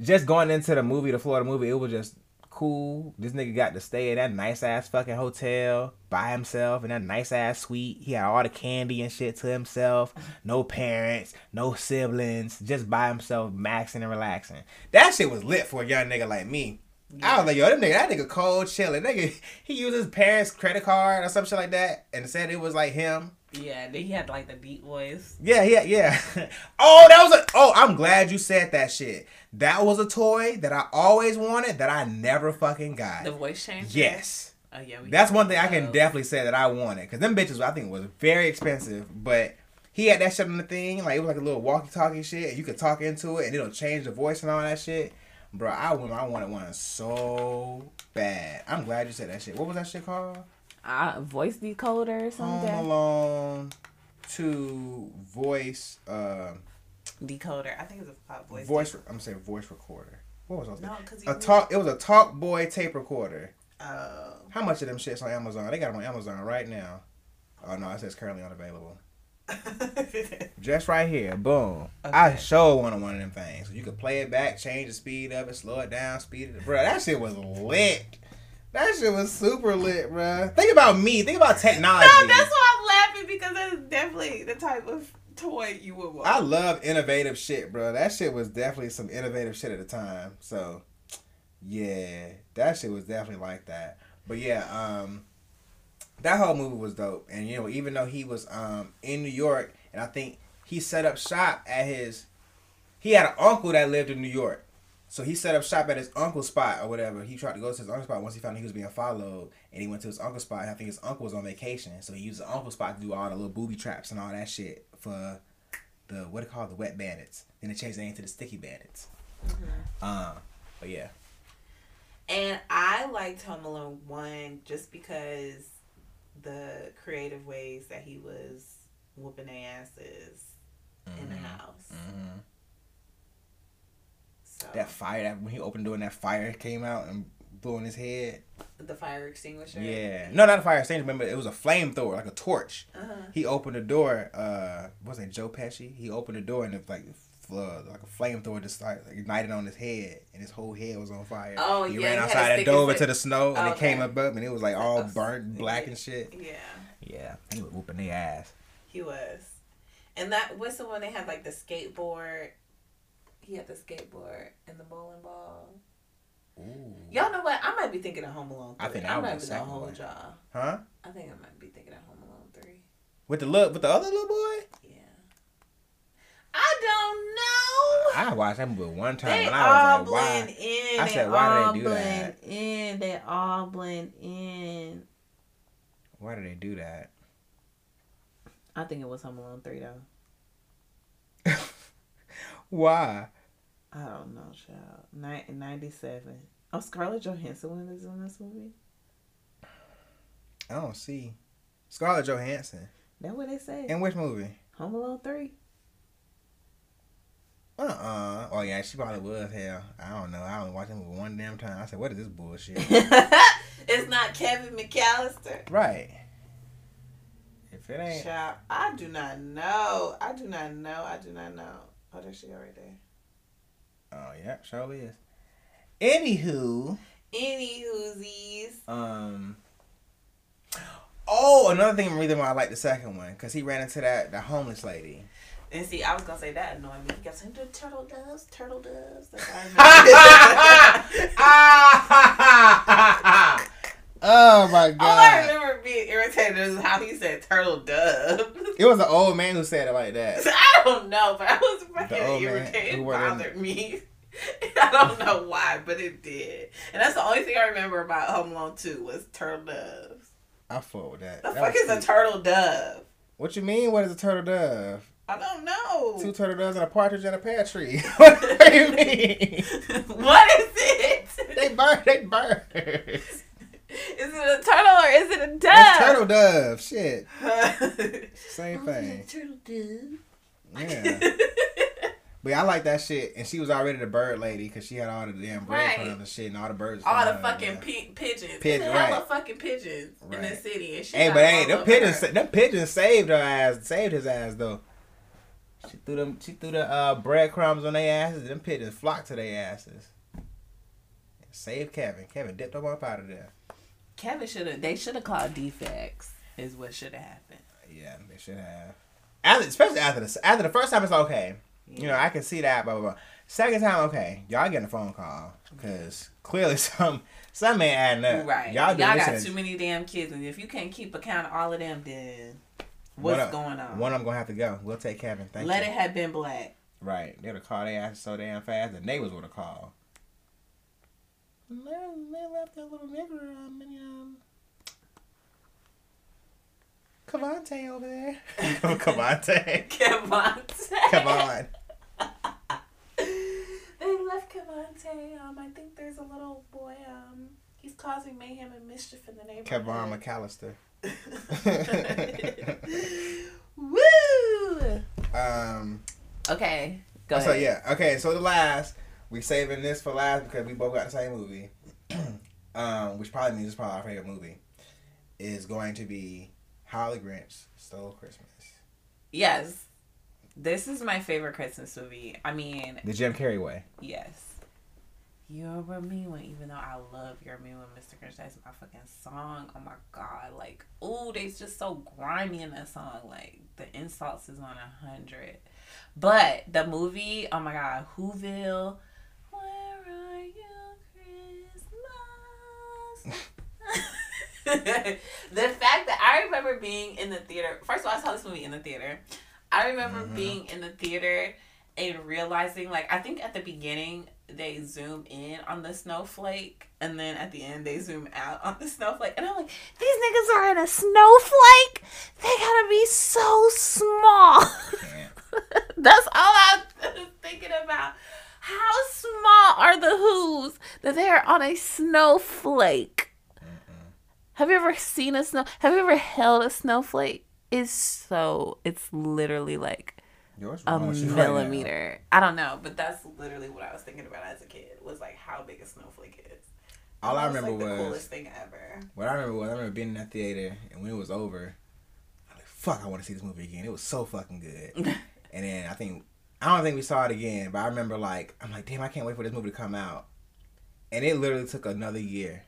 just going into the movie, the Florida movie, it was just cool. This nigga got to stay in that nice ass fucking hotel by himself in that nice ass suite. He had all the candy and shit to himself. No parents, no siblings, just by himself, maxing and relaxing. That shit was lit for a young nigga like me. I was like, yo, that nigga, that nigga cold chilling. Nigga, he used his parents' credit card or some shit like that, and said it was like him. Yeah, then he had like the deep voice. Yeah, yeah, yeah. oh, that was a. Oh, I'm glad you said that shit. That was a toy that I always wanted that I never fucking got. The voice changer. Yes. Oh yeah. we That's one thing I can definitely say that I wanted. Because them bitches, I think, was very expensive. But he had that shit on the thing. Like, it was like a little walkie talkie shit. And you could talk into it and it'll change the voice and all that shit. Bro, I, want- I wanted one so bad. I'm glad you said that shit. What was that shit called? Uh, voice decoder or something. Home Alone to voice. Uh, Decoder. I think it's a pop voice. voice. I'm saying voice recorder. What was I? No, because A talk. It was a Talk Boy tape recorder. Oh. How much of them shits on Amazon? They got them on Amazon right now. Oh no, it says currently unavailable. Just right here, boom. I Okay. one wanted one of them things. You could play it back, change the speed of it, slow it down, speed it. Up. Bro, that shit was lit. That shit was super lit, bro. Think about me. Think about technology. No, that's why I'm laughing because that's definitely the type of toy you would want. I love innovative shit, bro. That shit was definitely some innovative shit at the time. So, yeah, that shit was definitely like that. But yeah, um, that whole movie was dope. And you know, even though he was um in New York, and I think he set up shop at his, he had an uncle that lived in New York. So he set up shop at his uncle's spot or whatever. He tried to go to his uncle's spot once he found out he was being followed, and he went to his uncle's spot. And I think his uncle was on vacation, so he used his uncle's spot to do all the little booby traps and all that shit for the what they call the wet bandits. Then they changed the name to the sticky bandits. Uh, but yeah, And I liked Home Alone 1 just because the creative ways that he was whooping their asses in the house. Mhm. So that fire that when he opened the door and that fire came out and blew in his head. the fire extinguisher. Yeah, no, not a fire extinguisher. Remember, it was a flamethrower, like a torch. Uh-huh. He opened the door. Uh, wasn't it Joe Pesci? He opened the door and it like fl- like a flamethrower just started like, ignited on his head, and his whole head was on fire. Oh, he yeah, ran he outside and dove into the snow, and it came up, and it was like all burnt black and shit. Yeah, Yeah, he was whooping their ass. he was. And that was the one they had like the skateboard? He had the skateboard and the bowling ball. Ooh. Y'all know what? I might be thinking of Home Alone 3. I think I'm that not was even the gonna hold one. y'all. Huh? I think I might be thinking of Home Alone 3. With the look, with the other little boy. Yeah. I don't know. I watched that movie one time, They and all I was like, blend why? in. I they said, why do they do blend that? in. They all blend in. Why did they do that? I think it was Home Alone 3 though. Why? I don't know, child. Ni- 97. Oh, Scarlett Johansson is in this movie? I don't see Scarlett Johansson. That's what they say. In which movie? Home Alone three. Uh uh Oh yeah, she probably was. Hell, I don't know. I only watched movie one damn time. I said, "What is this bullshit?" it's not Kevin McAllister. right. If it ain't, Child, I do not know. I do not know. I do not know. Oh, there she go right there. Oh yeah, surely is. Anywho, Any whoosies. um. Oh, another thing, reason why I like the second one, cause he ran into that the homeless lady. And see, I was gonna say that annoyed me. He kept saying the turtle doves, turtle doves. oh my oh, god! All I remember being irritated is how he said turtle dove. It was an old man who said it like that. I don't know, but I was fucking irritated. It in- bothered me. I don't know why, but it did. And that's the only thing I remember about Home Alone 2 was turtle doves. I fought with that. The That fuck is a turtle dove? What you mean? What is a turtle dove? I don't know. Two turtle doves and a partridge and a pear tree. what do you mean? what is it? They bird. They birds. Is it a turtle or is it a dove? That's turtle dove. Shit. turtle. Same thing. Turtle dove. Yeah. But yeah, I like that shit. And she was already the bird lady because she had all the damn breadcrumbs Right. and shit and all the birds. All the fucking yeah. pi- pigeons. Pigeon, There's hella fucking pigeons in the city. And she Hey, but hey, all them pigeons, her. them pigeons saved her ass, saved his ass though. She threw them, she threw the uh, breadcrumbs on their asses. Them pigeons flocked to their asses. Saved Kevin. Kevin dipped them up out of there. Kevin should have. They should have called defects. Is what should have happened. Yeah, they should have. After, especially after the after the first time, it's okay. You know, I can see that. Blah blah blah. Second time, okay, y'all getting a phone call because clearly some some ain't adding up. Right. Y'all, Y'all, got too many damn kids, and if you can't keep account of all of them, then what's of- going on? One of them gonna have to go. We'll take Kevin. Thank you. Let you. it have been black. Right. They would have called their ass so damn fast. The neighbors would have called. They they left that little nigger um, in, um, Cavante over there. Cavante. Cavante. Come on. they left Cavante. Um, I think there's a little boy. Um, he's causing mayhem and mischief in the neighborhood. Kevon McAllister. Woo! Um. Okay, go so ahead. yeah. Okay. So the last we saving this for last because we both got the same movie. um, which probably means it's probably our favorite movie. Is going to be How the Grinch Stole Christmas. Yes, this is my favorite Christmas movie. I mean, The Jim Carrey way. yes. You're a mean one, even though I love You're a mean one, Mr. Grinch. That's my fucking song. Oh my god. Like, ooh, they just so grimy in that song. Like, the insults is on a hundred. But the movie, oh my god, Whoville. Where are you, Christmas? the fact that I remember being in the theater. First of all, I saw this movie in the theater. I remember Mhm. being in the theater and realizing, like, I think at the beginning they zoom in on the snowflake, and then at the end they zoom out on the snowflake, and I'm like, these niggas are in a snowflake. They gotta be so small. That's all I'm thinking about. How small are the Who's that they are on a snowflake? Have you ever seen a snow? Have you ever held a snowflake? It's so. It's literally like Yours a you right millimeter. I don't know, but that's literally what I was thinking about as a kid. Was like how big a snowflake is. All I remember like, the was coolest thing ever. what I remember was I remember being in that theater and when it was over, I was like, "Fuck, I want to see this movie again." It was so fucking good. and then I think I don't think we saw it again, but I remember like I'm like, "Damn, I can't wait for this movie to come out." And it literally took another year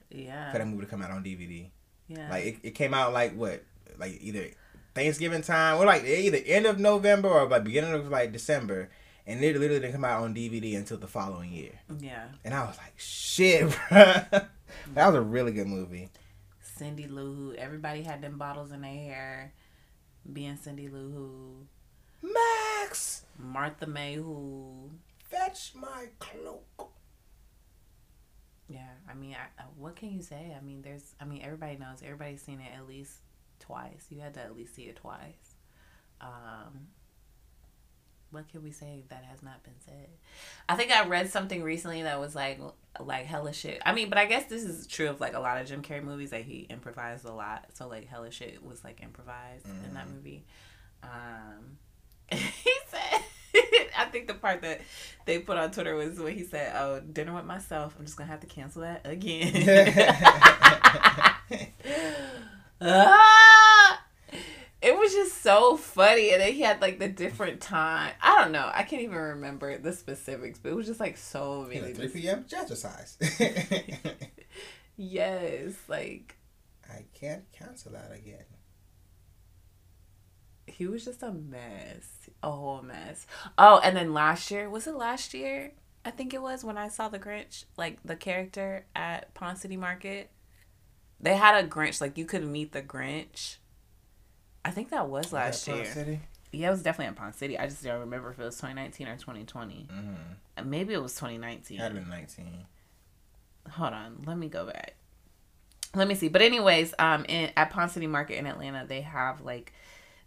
for that movie to come out on DVD. Yeah. Like it, it came out like what, like either Thanksgiving time or like either end of November or like beginning of like December, and it literally didn't come out on DVD until the following year. yeah. And I was like, "Shit, bruh. that was a really good movie." Cindy Lou Who. Everybody had them bottles in their hair. Being Cindy Lou Who. Max, Martha May Who. fetch my cloak. Yeah, I mean, I, uh, what can you say? I mean, there's, I mean, everybody knows. Everybody's seen it at least twice. You had to at least see it twice. Um, what can we say that has not been said? I think I read something recently that was like, like hella shit. I mean, but I guess this is true of like a lot of Jim Carrey movies that he improvised a lot. So like hella shit was like improvised in that movie. Um, he said. I think the part that they put on Twitter was when he said, "Oh, dinner with myself. I'm just gonna have to cancel that again." ah! It was just so funny, and then he had like the different time. I don't know. I can't even remember the specifics, but it was just like so many. Three p.m. exercise. yes, like I can't cancel that again. He was just a mess, a whole mess. Oh, and then last year was it last year? I think it was when I saw the Grinch, like the character at Ponce City Market. They had a Grinch, like you could meet the Grinch. I think that was last year. City? Yeah, it was definitely in Ponce City. I just don't remember if it was 2019 or 2020. Mm-hmm. Maybe it was 2019. Had been nineteen. Hold on, let me go back. Let me see. But anyways, um, in at Ponce City Market in Atlanta, they have like,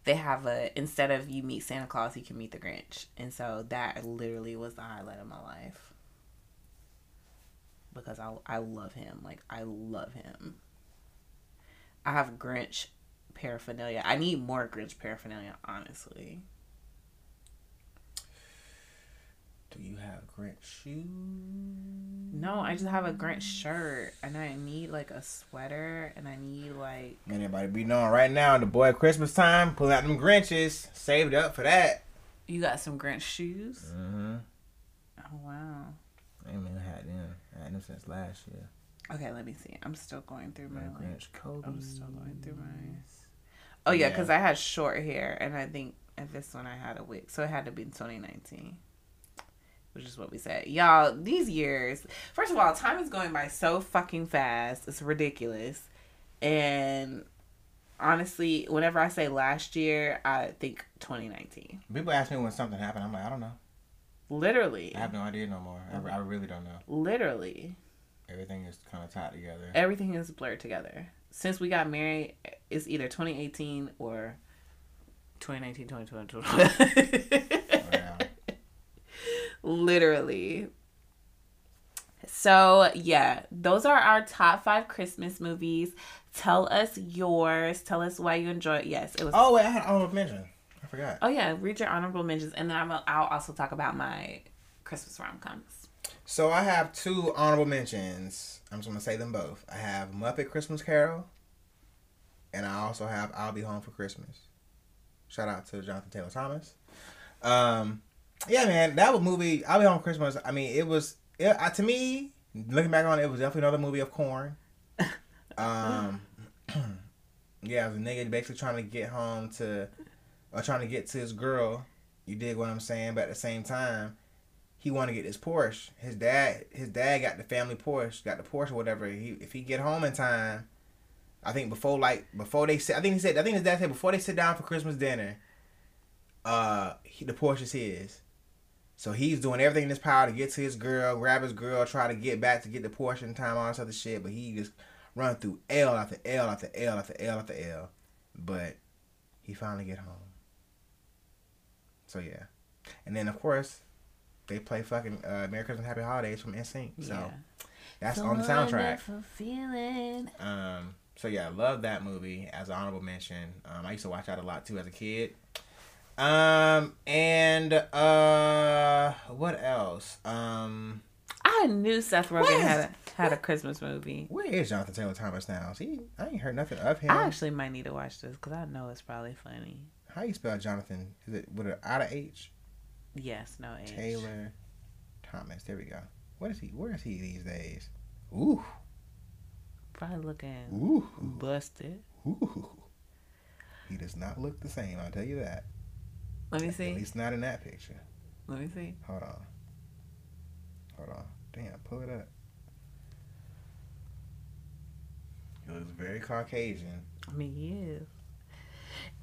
they have a instead of you meet Santa Claus, you can meet the Grinch, and so that literally was the highlight of my life. Because I I love him, like I love him. I have Grinch paraphernalia. I need more Grinch paraphernalia, honestly. Do you have Grinch shoes? No, I just have a Grinch shirt, and I need like a sweater, and I need like Man, everybody be knowing right now, the boy Christmas time, pulling out them Grinches. Saved up for that. you got some Grinch shoes. Mm-hmm. Oh wow. I ain't even had them. I had them since last year. Okay, let me see. I'm still going through my My. Grinch Kobe. I'm still going through my. Oh yeah, Yeah. because I had short hair, and I think at this one I had a wig, so it had to be 2019, which is what we said. Y'all, these years. First of all, time is going by so fucking fast. It's ridiculous, and honestly, whenever I say last year, I think 2019. People ask me when something happened. I'm like, I don't know. Literally, I have no idea no more. I, I really don't know. literally. Everything is kind of tied together. everything is blurred together. Since we got married, it's either 2018 or 2019, 2020. Yeah. Literally. So, yeah, those are our top five Christmas movies. Tell us yours. Tell us why you enjoy it. Yes, it was. Oh, wait, I had honorable mention. I forgot. Oh, yeah, read your honorable mentions, and then I'm, I'll also talk about my Christmas rom coms. So I have two honorable mentions. I'm just gonna say them both. I have Muppet Christmas Carol, and I also have I'll Be Home for Christmas. Shout out to Jonathan Taylor Thomas. Um, yeah, man, that was movie. I'll Be Home Christmas. I mean, it was it, I, to me looking back on it, it was definitely another movie of corn. Um, yeah, it was a nigga basically trying to get home to, or trying to get to his girl. You dig what I'm saying? But at the same time, he want to get his Porsche. His dad, his dad got the family Porsche, got the Porsche or whatever. He if he get home in time, I think before like before they sit, I think he said, I think his dad said before they sit down for Christmas dinner, uh, he, the Porsche is his. So he's doing everything in his power to get to his girl, grab his girl, try to get back to get the portion time, all this other shit. But he just run through L after L after L after L after L. But he finally get home. So yeah, and then of course they play fucking uh, Merry Christmas Happy Holidays from NSYNC. So yeah. that's a on the soundtrack. feeling. Um, so yeah, I love that movie as an honorable mention. Um, I used to watch that a lot too as a kid. Um, and uh, what else? Um, I knew Seth Rogen Where had a, had a Christmas movie. where is Jonathan Taylor Thomas now? See, I ain't heard nothing of him. I actually might need to watch this because I know it's probably funny. How you spell Jonathan? Is it with an out of H? Yes, no H. Taylor Thomas. There we go. What is he? Where is he these days? Ooh, Probably looking ooh, busted. ooh. He does not look the same. I'll tell you that. Let me see. At least not in that picture. Let me see. Hold on. Hold on. Damn, pull it up. He looks very Caucasian. I mean, he is.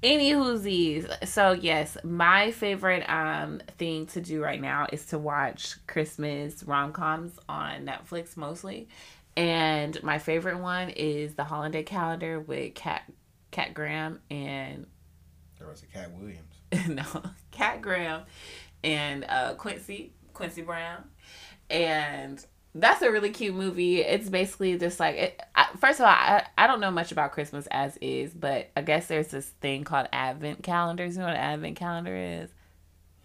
Any whoosies. So yes, my favorite um thing to do right now is to watch Christmas rom coms on Netflix mostly. And my favorite one is the Holiday Calendar with Cat Kat Graham and There was a Katt Williams. no, Kat Graham and uh, Quincy Quincy Brown, and that's a really cute movie. It's basically just like it, I, first of all, I, I don't know much about Christmas as is, but I guess there's this thing called Advent calendars. You know what an Advent calendar is?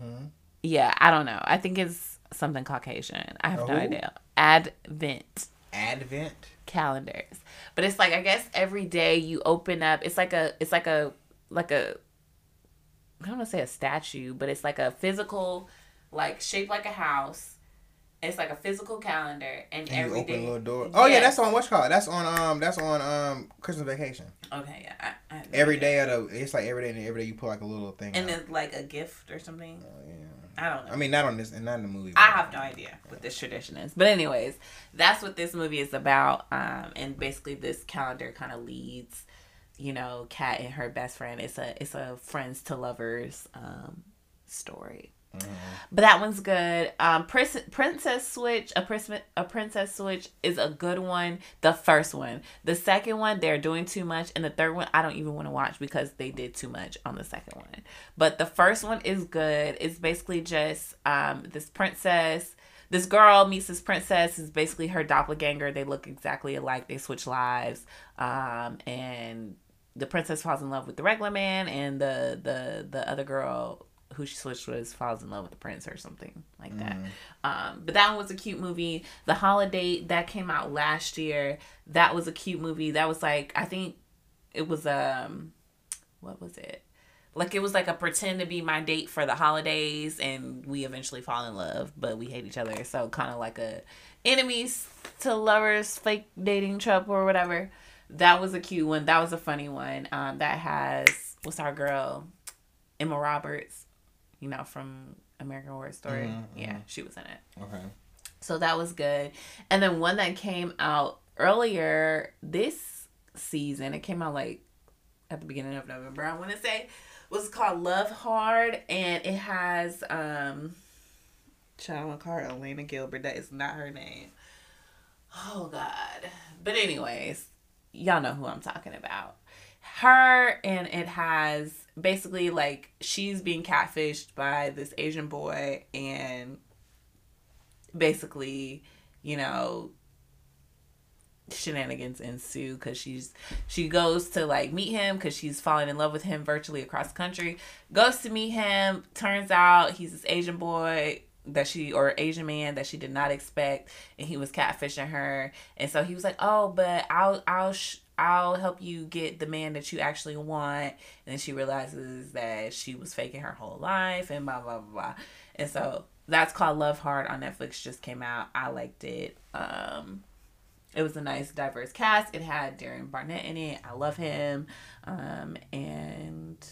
Hmm? Yeah, I don't know. I think it's something Caucasian. I have no Oh. idea. Advent Advent. calendars, but it's like I guess every day you open up. It's like a it's like a like a I don't want to say a statue, but it's like a physical, like shaped like a house. It's like a physical calendar, and, And open day. a little door. Oh yeah, that's on what's called. That's on um. That's on um. Christmas vacation. Okay, yeah. I, I Every of the. It's like every day and every day you put like a little thing. and out. then like a gift or something. Oh, yeah. I don't know. I mean, not on this and not in the movie. I have no idea what this tradition is. But anyways, that's what this movie is about. Um, and basically this calendar kind of leads, you know, Kat and her best friend. It's a it's a friends to lovers um story. But that one's good. Um, Prince, Princess Switch, a princess, a Princess Switch is a good one. The first one, the second one, they're doing too much, and the third one, I don't even want to watch because they did too much on the second one. But the first one is good. It's basically just um this princess. This girl meets this princess is basically her doppelganger. They look exactly alike. They switch lives. Um, and the princess falls in love with the regular man, and the the the other girl who she switched with falls in love with the prince or something like that. Um, but that one was a cute movie. The Holiday that came out last year. That was a cute movie. That was like I think it was um what was it? Like it was like a pretend to be my date for the holidays, and we eventually fall in love, but we hate each other. So kind of like a enemies to lovers fake dating trope or whatever. That was a cute one. That was a funny one. Um, that has what's our girl, Emma Roberts, you know from American Horror Story. Mhm, Yeah, she was in it. Okay. So that was good. And then one that came out earlier this season, it came out like at the beginning of November, I want to say, was called Love Hard. And it has, um, I want to call her Elena Gilbert. That is not her name. Oh, God. But, anyways, y'all know who I'm talking about. Her, and it has basically like she's being catfished by this Asian boy, and basically, you know, shenanigans ensue because she's she goes to like meet him because she's falling in love with him virtually across the country goes to meet him turns out he's this asian boy that she or asian man that she did not expect and he was catfishing her and so he was like oh but i'll i'll sh- I'll help you get the man that you actually want. And she realizes that she was faking her whole life and blah, blah, blah, blah. And so that's called Love Hard on Netflix, just came out. I liked it. Um, it was a nice, diverse cast. It had Darren Barnett in it. I love him. Um, and.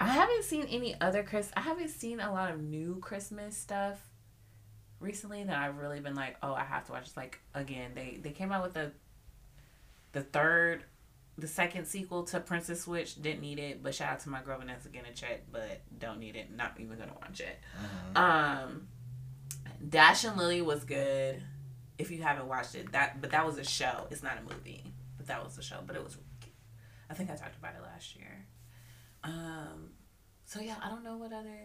I haven't seen any other Chris. I haven't seen a lot of new Christmas stuff recently that I've really been like, oh, I have to watch. It's like again, they they came out with the the third, the second sequel to Princess Switch. Didn't need it, but shout out to my girl Vanessa getting a check, but don't need it. Not even gonna watch it. Um, Dash and Lily was good. If you haven't watched it, that but that was a show. It's not a movie, but that was a show. But it was. I think I talked about it last year. Um, so yeah, I don't know what other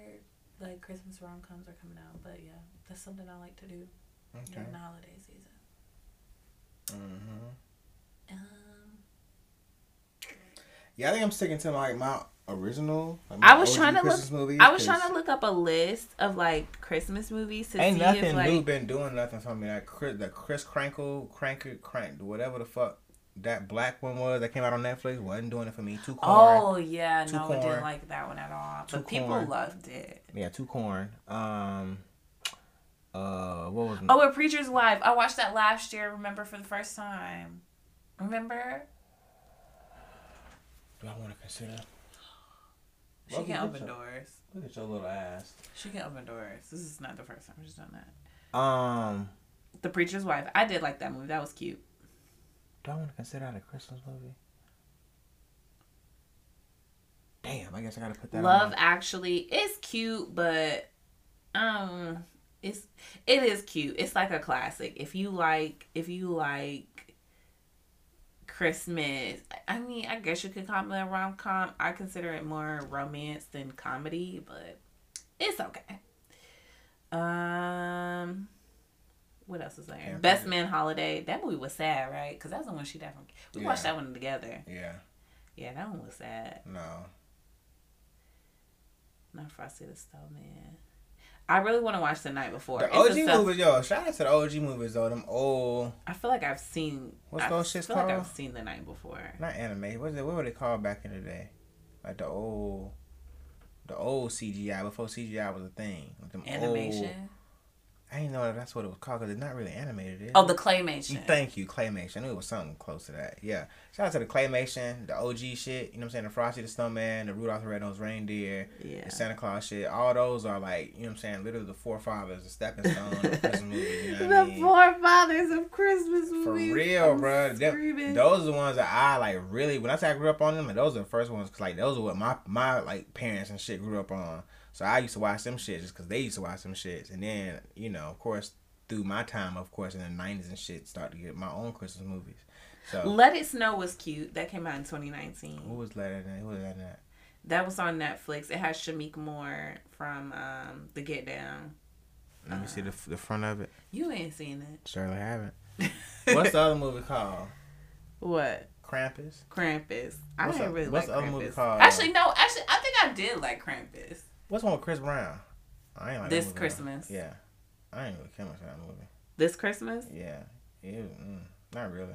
like Christmas rom coms are coming out, but yeah, that's something I like to do Okay. during the holiday season. hmm Um, Yeah, I think I'm sticking to like my original. Like I was OG trying to Christmas look. movies, I was 'cause trying to look up a list of like Christmas movies to Ain't see nothing if like new been doing nothing for me. That Chris, the Chris Crankle, Cranker, Crank, whatever the fuck that black one was that came out on Netflix wasn't doing it for me. Too corn. Oh yeah, no, I didn't like that one at all. But people corn. loved it. Yeah, too corn. Um, uh, what was? Oh, a preacher's wife. I watched that last year. Remember for the first time. Remember? Do I want to consider? She Well, can open doors. Look at your little ass. She can open doors. This is not the first time she's done that. Um, The preacher's wife. I did like that movie. That was cute. Do I want to consider that a Christmas movie? Damn, I guess I gotta put that. on Love my- Actually is cute, but um, it's it is cute. It's like a classic. If you like, if you like Christmas, I mean, I guess you could call it a rom com. I consider it more romance than comedy, but it's okay. Um, what else is there? Can't Best think Man Holiday. That movie was sad, right? Because that's the one she definitely. We Yeah. watched that one together. Yeah. Yeah, that one was sad. No. Not Frosty the Snowman. I really want to watch the night before. The OG stuff- movies, yo. Shout out to the OG movies though. Them old, I feel like I've seen. What's I those shits feel like called? I've seen the night before. not anime. What's it? What were they called back in the day? Like the old, the old CGI before CGI was a thing. Like them Animation. Old, I didn't know that that's what it was called because it's not really animated. Is Oh, the claymation. Thank you, claymation. I knew it was something close to that. Yeah. Shout out to the claymation, the OG shit. You know what I'm saying? The Frosty the Snowman, the Rudolph the Red-Nosed Reindeer, Yeah. the Santa Claus shit. All those are like, you know what I'm saying? Literally the forefathers, the stepping stone of Christmas movies. You know the I mean? forefathers of Christmas movies. For real, I'm bro. Them- those are the ones that I like really. When I say I grew up on them, like, those are the first ones. Cause like those are what my my like parents and shit grew up on. So I used to watch them shit just cause they used to watch them shits. And then you know, of course, through my time, of course, in the '90s and shit, start to get my own Christmas movies. So Let It Snow was cute. That came out in 2019. what was that? What was that? At? That was on Netflix. It has Shameik Moore from um, The Get Down. Let me see the the front of it. You ain't seen it. Surely haven't. What's the other movie called? What? Krampus. Krampus. I What's didn't the- really what's like the other movie called? Actually, no. Actually, I think I did like Krampus. What's one with Chris Brown? I ain't like This. Christmas. Yeah, I ain't really care much for that movie. This Christmas? Yeah, mm, not really.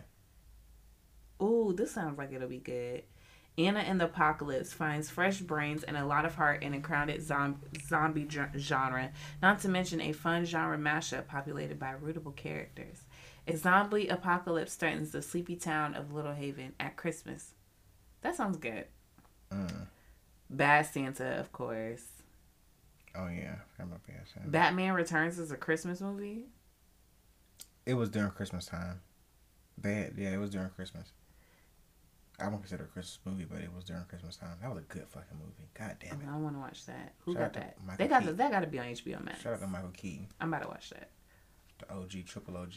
Ooh, this sounds like it'll be good. Anna and the Apocalypse finds fresh brains and a lot of heart in a crowded zom- zombie gen- genre, not to mention a fun genre mashup populated by rootable characters. A zombie apocalypse threatens the sleepy town of Little Haven at Christmas. That sounds good. Mm. Bad Santa, of course. Oh yeah, I'm up here. Batman Returns is a Christmas movie. It was during Christmas time. Bad, yeah, it was during Christmas. I won't consider it a Christmas movie, but it was during Christmas time. That was a good fucking movie. God damn it! I want to watch that. Who Shout got that? Michael They got Keaton. that. Got to be on HBO Max. Shout out to Michael Keaton, I'm about to watch that. the OG, triple OG,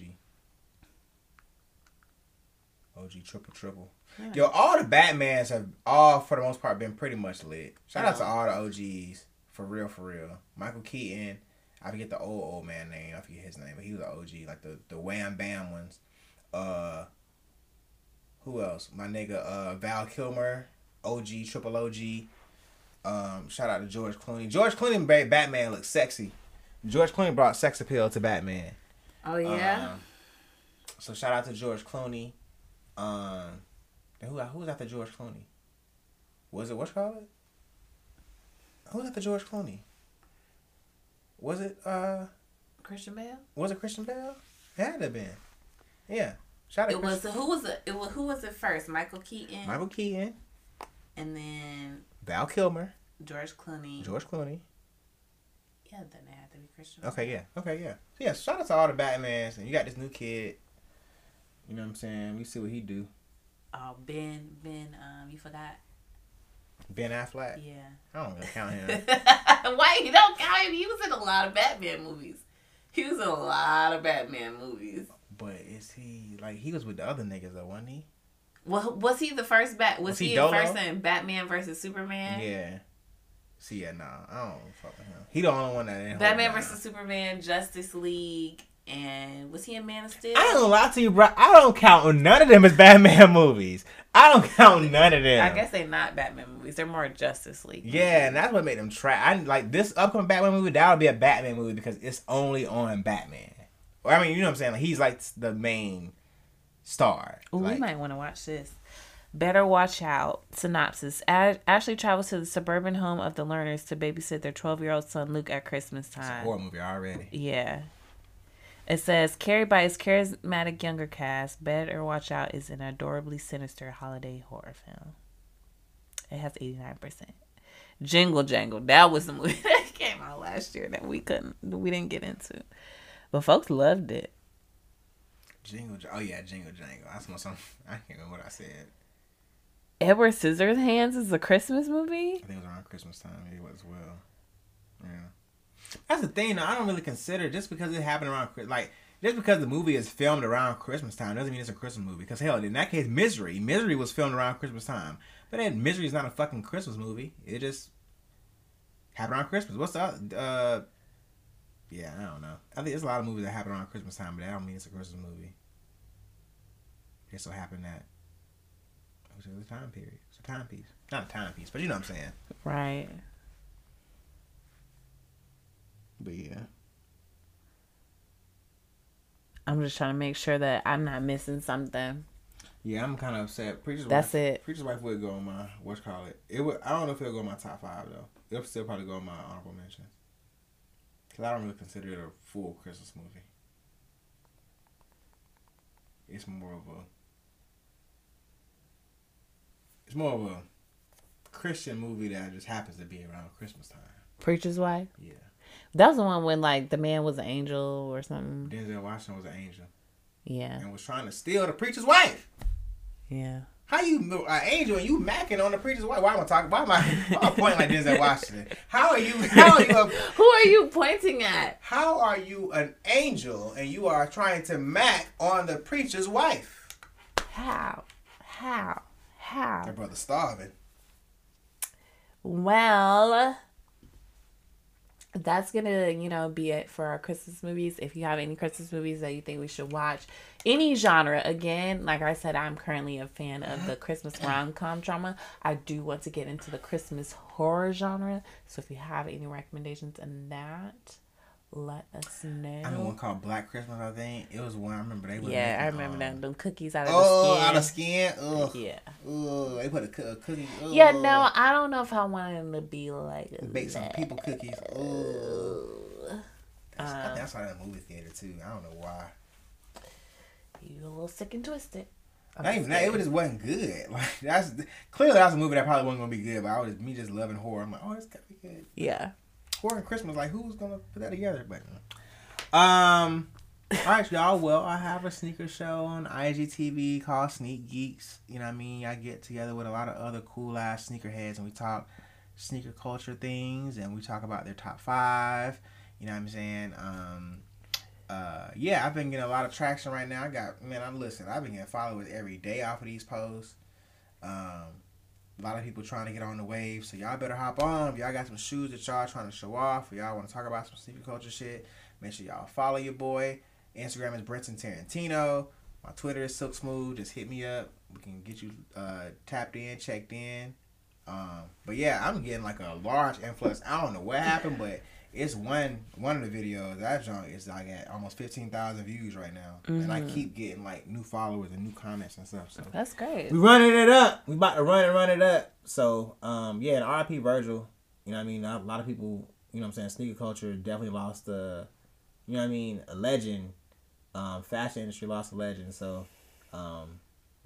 OG, triple triple. Yeah. Yo, all the Batmans have all for the most part been pretty much lit. Shout out to all the OGs for real, for real. Michael Keaton, I forget the old old man name. I forget his name, but he was an OG, like the the Wham Bam ones. Uh, who else? My nigga, uh, Val Kilmer, OG, triple OG. Um, shout out to George Clooney. George Clooney made Batman look sexy. George Clooney brought sex appeal to Batman. Oh yeah. Um, so shout out to George Clooney. Um, who who was after George Clooney? Was it what's called it? Who was after George Clooney? Was it uh Christian Bale. was it Christian Bale? It had to have been. Yeah. Shout out It was who was it? It was who was it first? Michael Keaton, Michael Keaton, and then Val Kilmer, George Clooney. George Clooney. Yeah, then it had to be Christian. Bale. Okay, yeah. Okay, yeah. So yeah, shout out to all the Batmans and you got this new kid. You know what I'm saying? We see what he do. Oh, Ben, Ben, um, you forgot. Ben Affleck. Yeah. I don't really count him. Why you don't count him? He was in a lot of Batman movies. He was in a lot of Batman movies. But is he like he was with the other niggas though, wasn't he? Well, was he the first bat? Was, Was he, he the first in Batman versus Superman? Yeah. See, yeah, nah, I don't fuck with him. He the only one that Batman versus Superman, Justice League, and was he in Man of Steel? I ain't gonna lie to you, bro. I don't count none of them as Batman movies. I don't count none of them. I guess they're not Batman movies. They're more Justice League. Yeah, and that's what made them try. I like this upcoming Batman movie. That'll be a Batman movie because it's only on Batman. Or I mean, you know what I'm saying? Like he's like the main star. Ooh, like, we might want to watch this. Better watch out. Synopsis: Ashley travels to the suburban home of the Lerners to babysit their 12-year-old son Luke at Christmas it's a time. horror movie already. Yeah. It says, carried by its charismatic younger cast, Better Watch Out is an adorably sinister holiday horror film. It has 89%. Jingle Jangle, that was the movie that came out last year that we couldn't, we didn't get into. But folks loved it. Jingle, oh yeah, Jingle Jangle. I what some. I can't remember what I said. Edward Scissorhands is a Christmas movie? I think it was around Christmas time. It was well. Yeah. That's the thing. I don't really consider just because it happened around like just because the movie is filmed around Christmas time doesn't mean it's a Christmas movie. Because hell, in that case, Misery, Misery was filmed around Christmas time. But then Misery is not a fucking Christmas movie. It just happened around Christmas. What's oth- uh Yeah, I don't know. I think there's a lot of movies that happen around Christmas time, but that don't mean it's a Christmas movie. It so happened that it was a time period. It's a timepiece. Not a timepiece, but you know what I'm saying. Right. But yeah. I'm just trying to make sure that I'm not missing something. Yeah, I'm kind of upset. Preacher's That's wife, it. Preacher's wife would go on my what's call it. It would. I don't know if it'll go on my top five though. It'll still probably go on my honorable mentions. Cause I don't really consider it a full Christmas movie. It's more of a. It's more of a Christian movie that just happens to be around Christmas time. Preacher's wife. Yeah. That was the one when like the man was an angel or something. Denzel Washington was an angel Yeah. and was trying to steal the preacher's wife. Yeah. How you an angel and you macking on the preacher's wife? Why am I talking? Why am I, why am I pointing like Denzel Washington? How are you? How are you? A, Who are you pointing at? how are you an angel and you are trying to mac on the preacher's wife? How? How? How? That brother starving. Well, that's gonna, you know, be it for our Christmas movies. If you have any Christmas movies that you think we should watch, any genre, again, like I said, I'm currently a fan of the Christmas rom com drama. I do want to get into the Christmas horror genre. So if you have any recommendations in that, let us know. I know one called Black Christmas. I think it was one. I remember they. were yeah, I remember um, that. Them cookies out of Oh, the skin. Oh, out of skin. Ugh. Yeah. Ugh. They put a, a cookie. Ugh. Yeah, no, I don't know if I want him to be like Bake some people cookies. Ugh. That's, Um, I saw that the movie theater too. I don't know why. You a little sick and twisted. I'm Not even that, it just wasn't good. Like that's clearly that's a movie that probably wasn't gonna be good. But I was me just loving horror. I'm like, oh, it's gotta be good. Yeah. Horror Christmas, like who's gonna put that together? But um, all right, y'all. Well, I have a sneaker show on IGTV called Sneak Geeks. You know what I mean? I get together with a lot of other cool ass sneakerheads and we talk sneaker culture things and we talk about their top five. You know what I'm saying? Um, uh, yeah, I've been getting a lot of traction right now. I got man, I'm listening. I've been getting followers every day off of these posts. Um, a lot of people trying to get on the wave, so y'all better hop on. If y'all got some shoes that y'all trying to show off, or y'all want to talk about some sneaker culture shit, make sure y'all follow your boy. Instagram is Brenton Tarantino. My Twitter is Silk Smooth. Just hit me up. We can get you uh, tapped in, checked in. Um, but yeah, I'm getting like a large influx. I don't know what happened, but it's one one of the videos that junk is like at almost fifteen thousand views right now, and I keep getting like new followers and new comments and stuff. So That's great. we running it up. We about to run and run it up. So um yeah, and RP Virgil, you know what I mean? A lot of people, you know what I'm saying, sneaker culture definitely lost a you know what I mean, a legend. Um fashion industry lost a legend. So um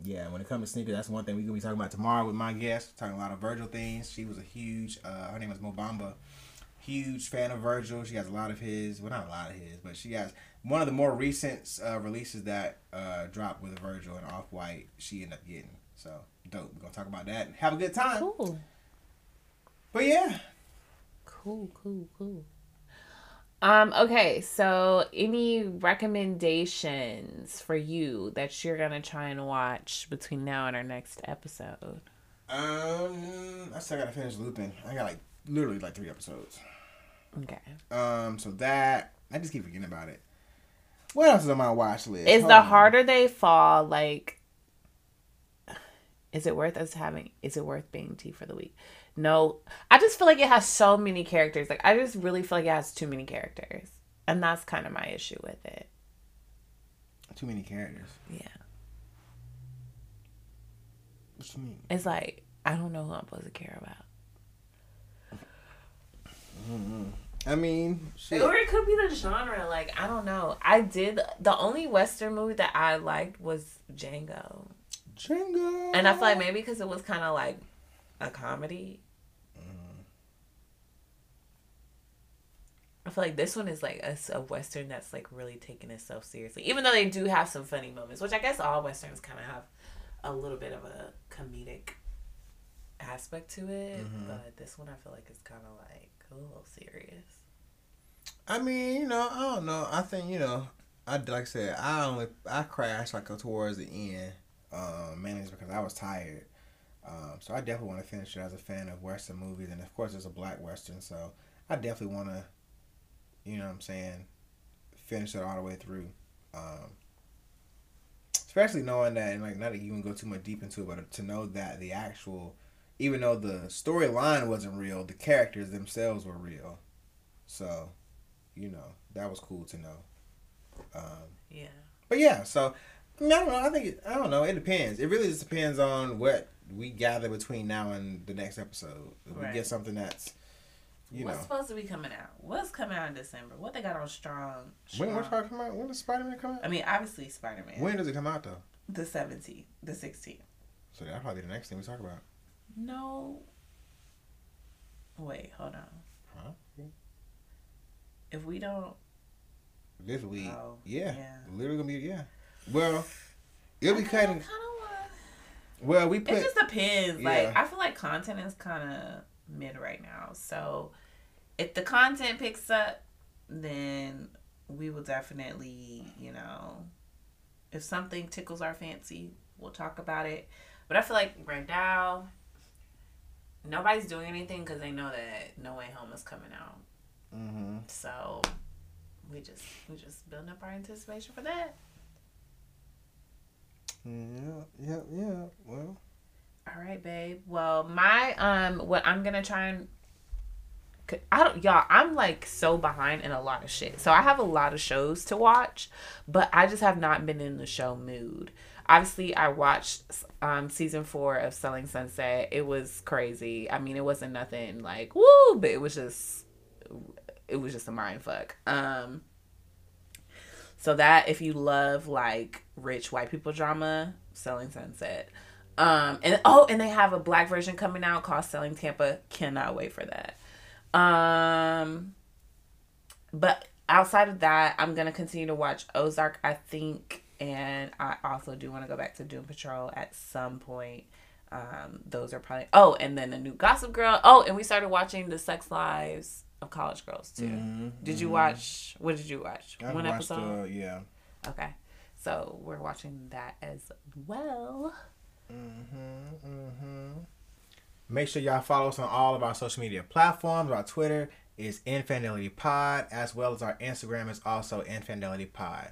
yeah, when it comes to sneakers, that's one thing we're gonna be talking about tomorrow with my guest. Talking a lot of Virgil things. She was a huge uh her name is Mobamba. Huge fan of Virgil. She has a lot of his well not a lot of his, but she has one of the more recent uh, releases that uh, dropped with Virgil and Off White, she ended up getting. So dope. We're gonna talk about that and have a good time. Cool. But yeah, Cool, cool, cool. Um, okay, so any recommendations for you that you're gonna try and watch between now and our next episode? um, I still gotta finish Lupin. I got like literally like three episodes. Okay. Um, so that I just keep forgetting about it. What else is on my watch list? Is Hold the on. harder they fall like is it worth us having is it worth being tea for the week? No. I just feel like it has so many characters. Like I just really feel like it has too many characters. And that's kind of my issue with it. Too many characters. Yeah. What you mean? It's like I don't know who I'm supposed to care about. I mean, shit. Or it could be the genre. Like, I don't know. I did the only Western movie that I liked was Django. Jingle. And I feel like maybe because it was kind of like a comedy. I feel like this one is like a, a Western that's like really taking itself seriously. Even though they do have some funny moments, which I guess all Westerns kind of have a little bit of a comedic aspect to it. Mm-hmm. But this one I feel like is kind of like a little serious. I mean, you know, I don't know. I think you know, I like I said, I only I crashed like towards the end, um, mainly because I was tired. Um, so I definitely want to finish it as a fan of Western movies, and of course, it's a black Western, so I definitely want to You know what I'm saying? Finish it all the way through. Um, especially knowing that, and like not to even go too much deep into it, but to know that the actual, even though the storyline wasn't real, the characters themselves were real. So, you know, that was cool to know. Um, Yeah. but yeah, so I, mean, I don't know. I think I don't know. It depends. It really just depends on what we gather between now and the next episode. If Right. we get something that's, you What's know, supposed to be coming out? What's coming out in December? What they got on strong? when strong? what's come out? When does Spider Man come out? I mean, obviously Spider Man. When does it come out though? The seventeenth, the sixteenth. So that'll probably be the next thing we talk about. No. Wait, hold on. Huh? If we don't, This week, Oh, yeah, yeah. literally gonna be yeah. Well, it'll be. Kind of. Well, we It just depends. Yeah. Like I feel like content is kind of mid right now. So if the content picks up, then we will definitely, you know, if something tickles our fancy, we'll talk about it. But I feel like right now, nobody's doing anything because they know that No Way Home is coming out. hmm So we just we just building up our anticipation for that. Yeah, yeah, yeah. Well, All right, babe. Well, my um, what I'm gonna try and I don't, y'all. I'm like so behind in a lot of shit. So I have a lot of shows to watch, but I just have not been in the show mood. Obviously, I watched um season four of Selling Sunset. It was crazy. I mean, it wasn't nothing like woo, but it was just it was just a mind fuck. Um. So that if you love like rich white people drama, Selling Sunset. Um and oh, and they have a black version coming out called Selling Tampa. Cannot wait for that. Um but outside of that, I'm gonna continue to watch Ozark, I think, and I also do want to go back to Doom Patrol at some point. Um, those are probably oh, and then the new Gossip Girl. Oh, and we started watching the Sex Lives of College Girls too. Mhm, Did you mhm. watch? What did you watch? I One watched, episode. uh, yeah. Okay, so we're watching that as well. Mm-hmm, mm-hmm. Make sure y'all follow us on all of our social media platforms. Our Twitter is Infandelity Pod, as well as our Instagram is also Infandelity Pod.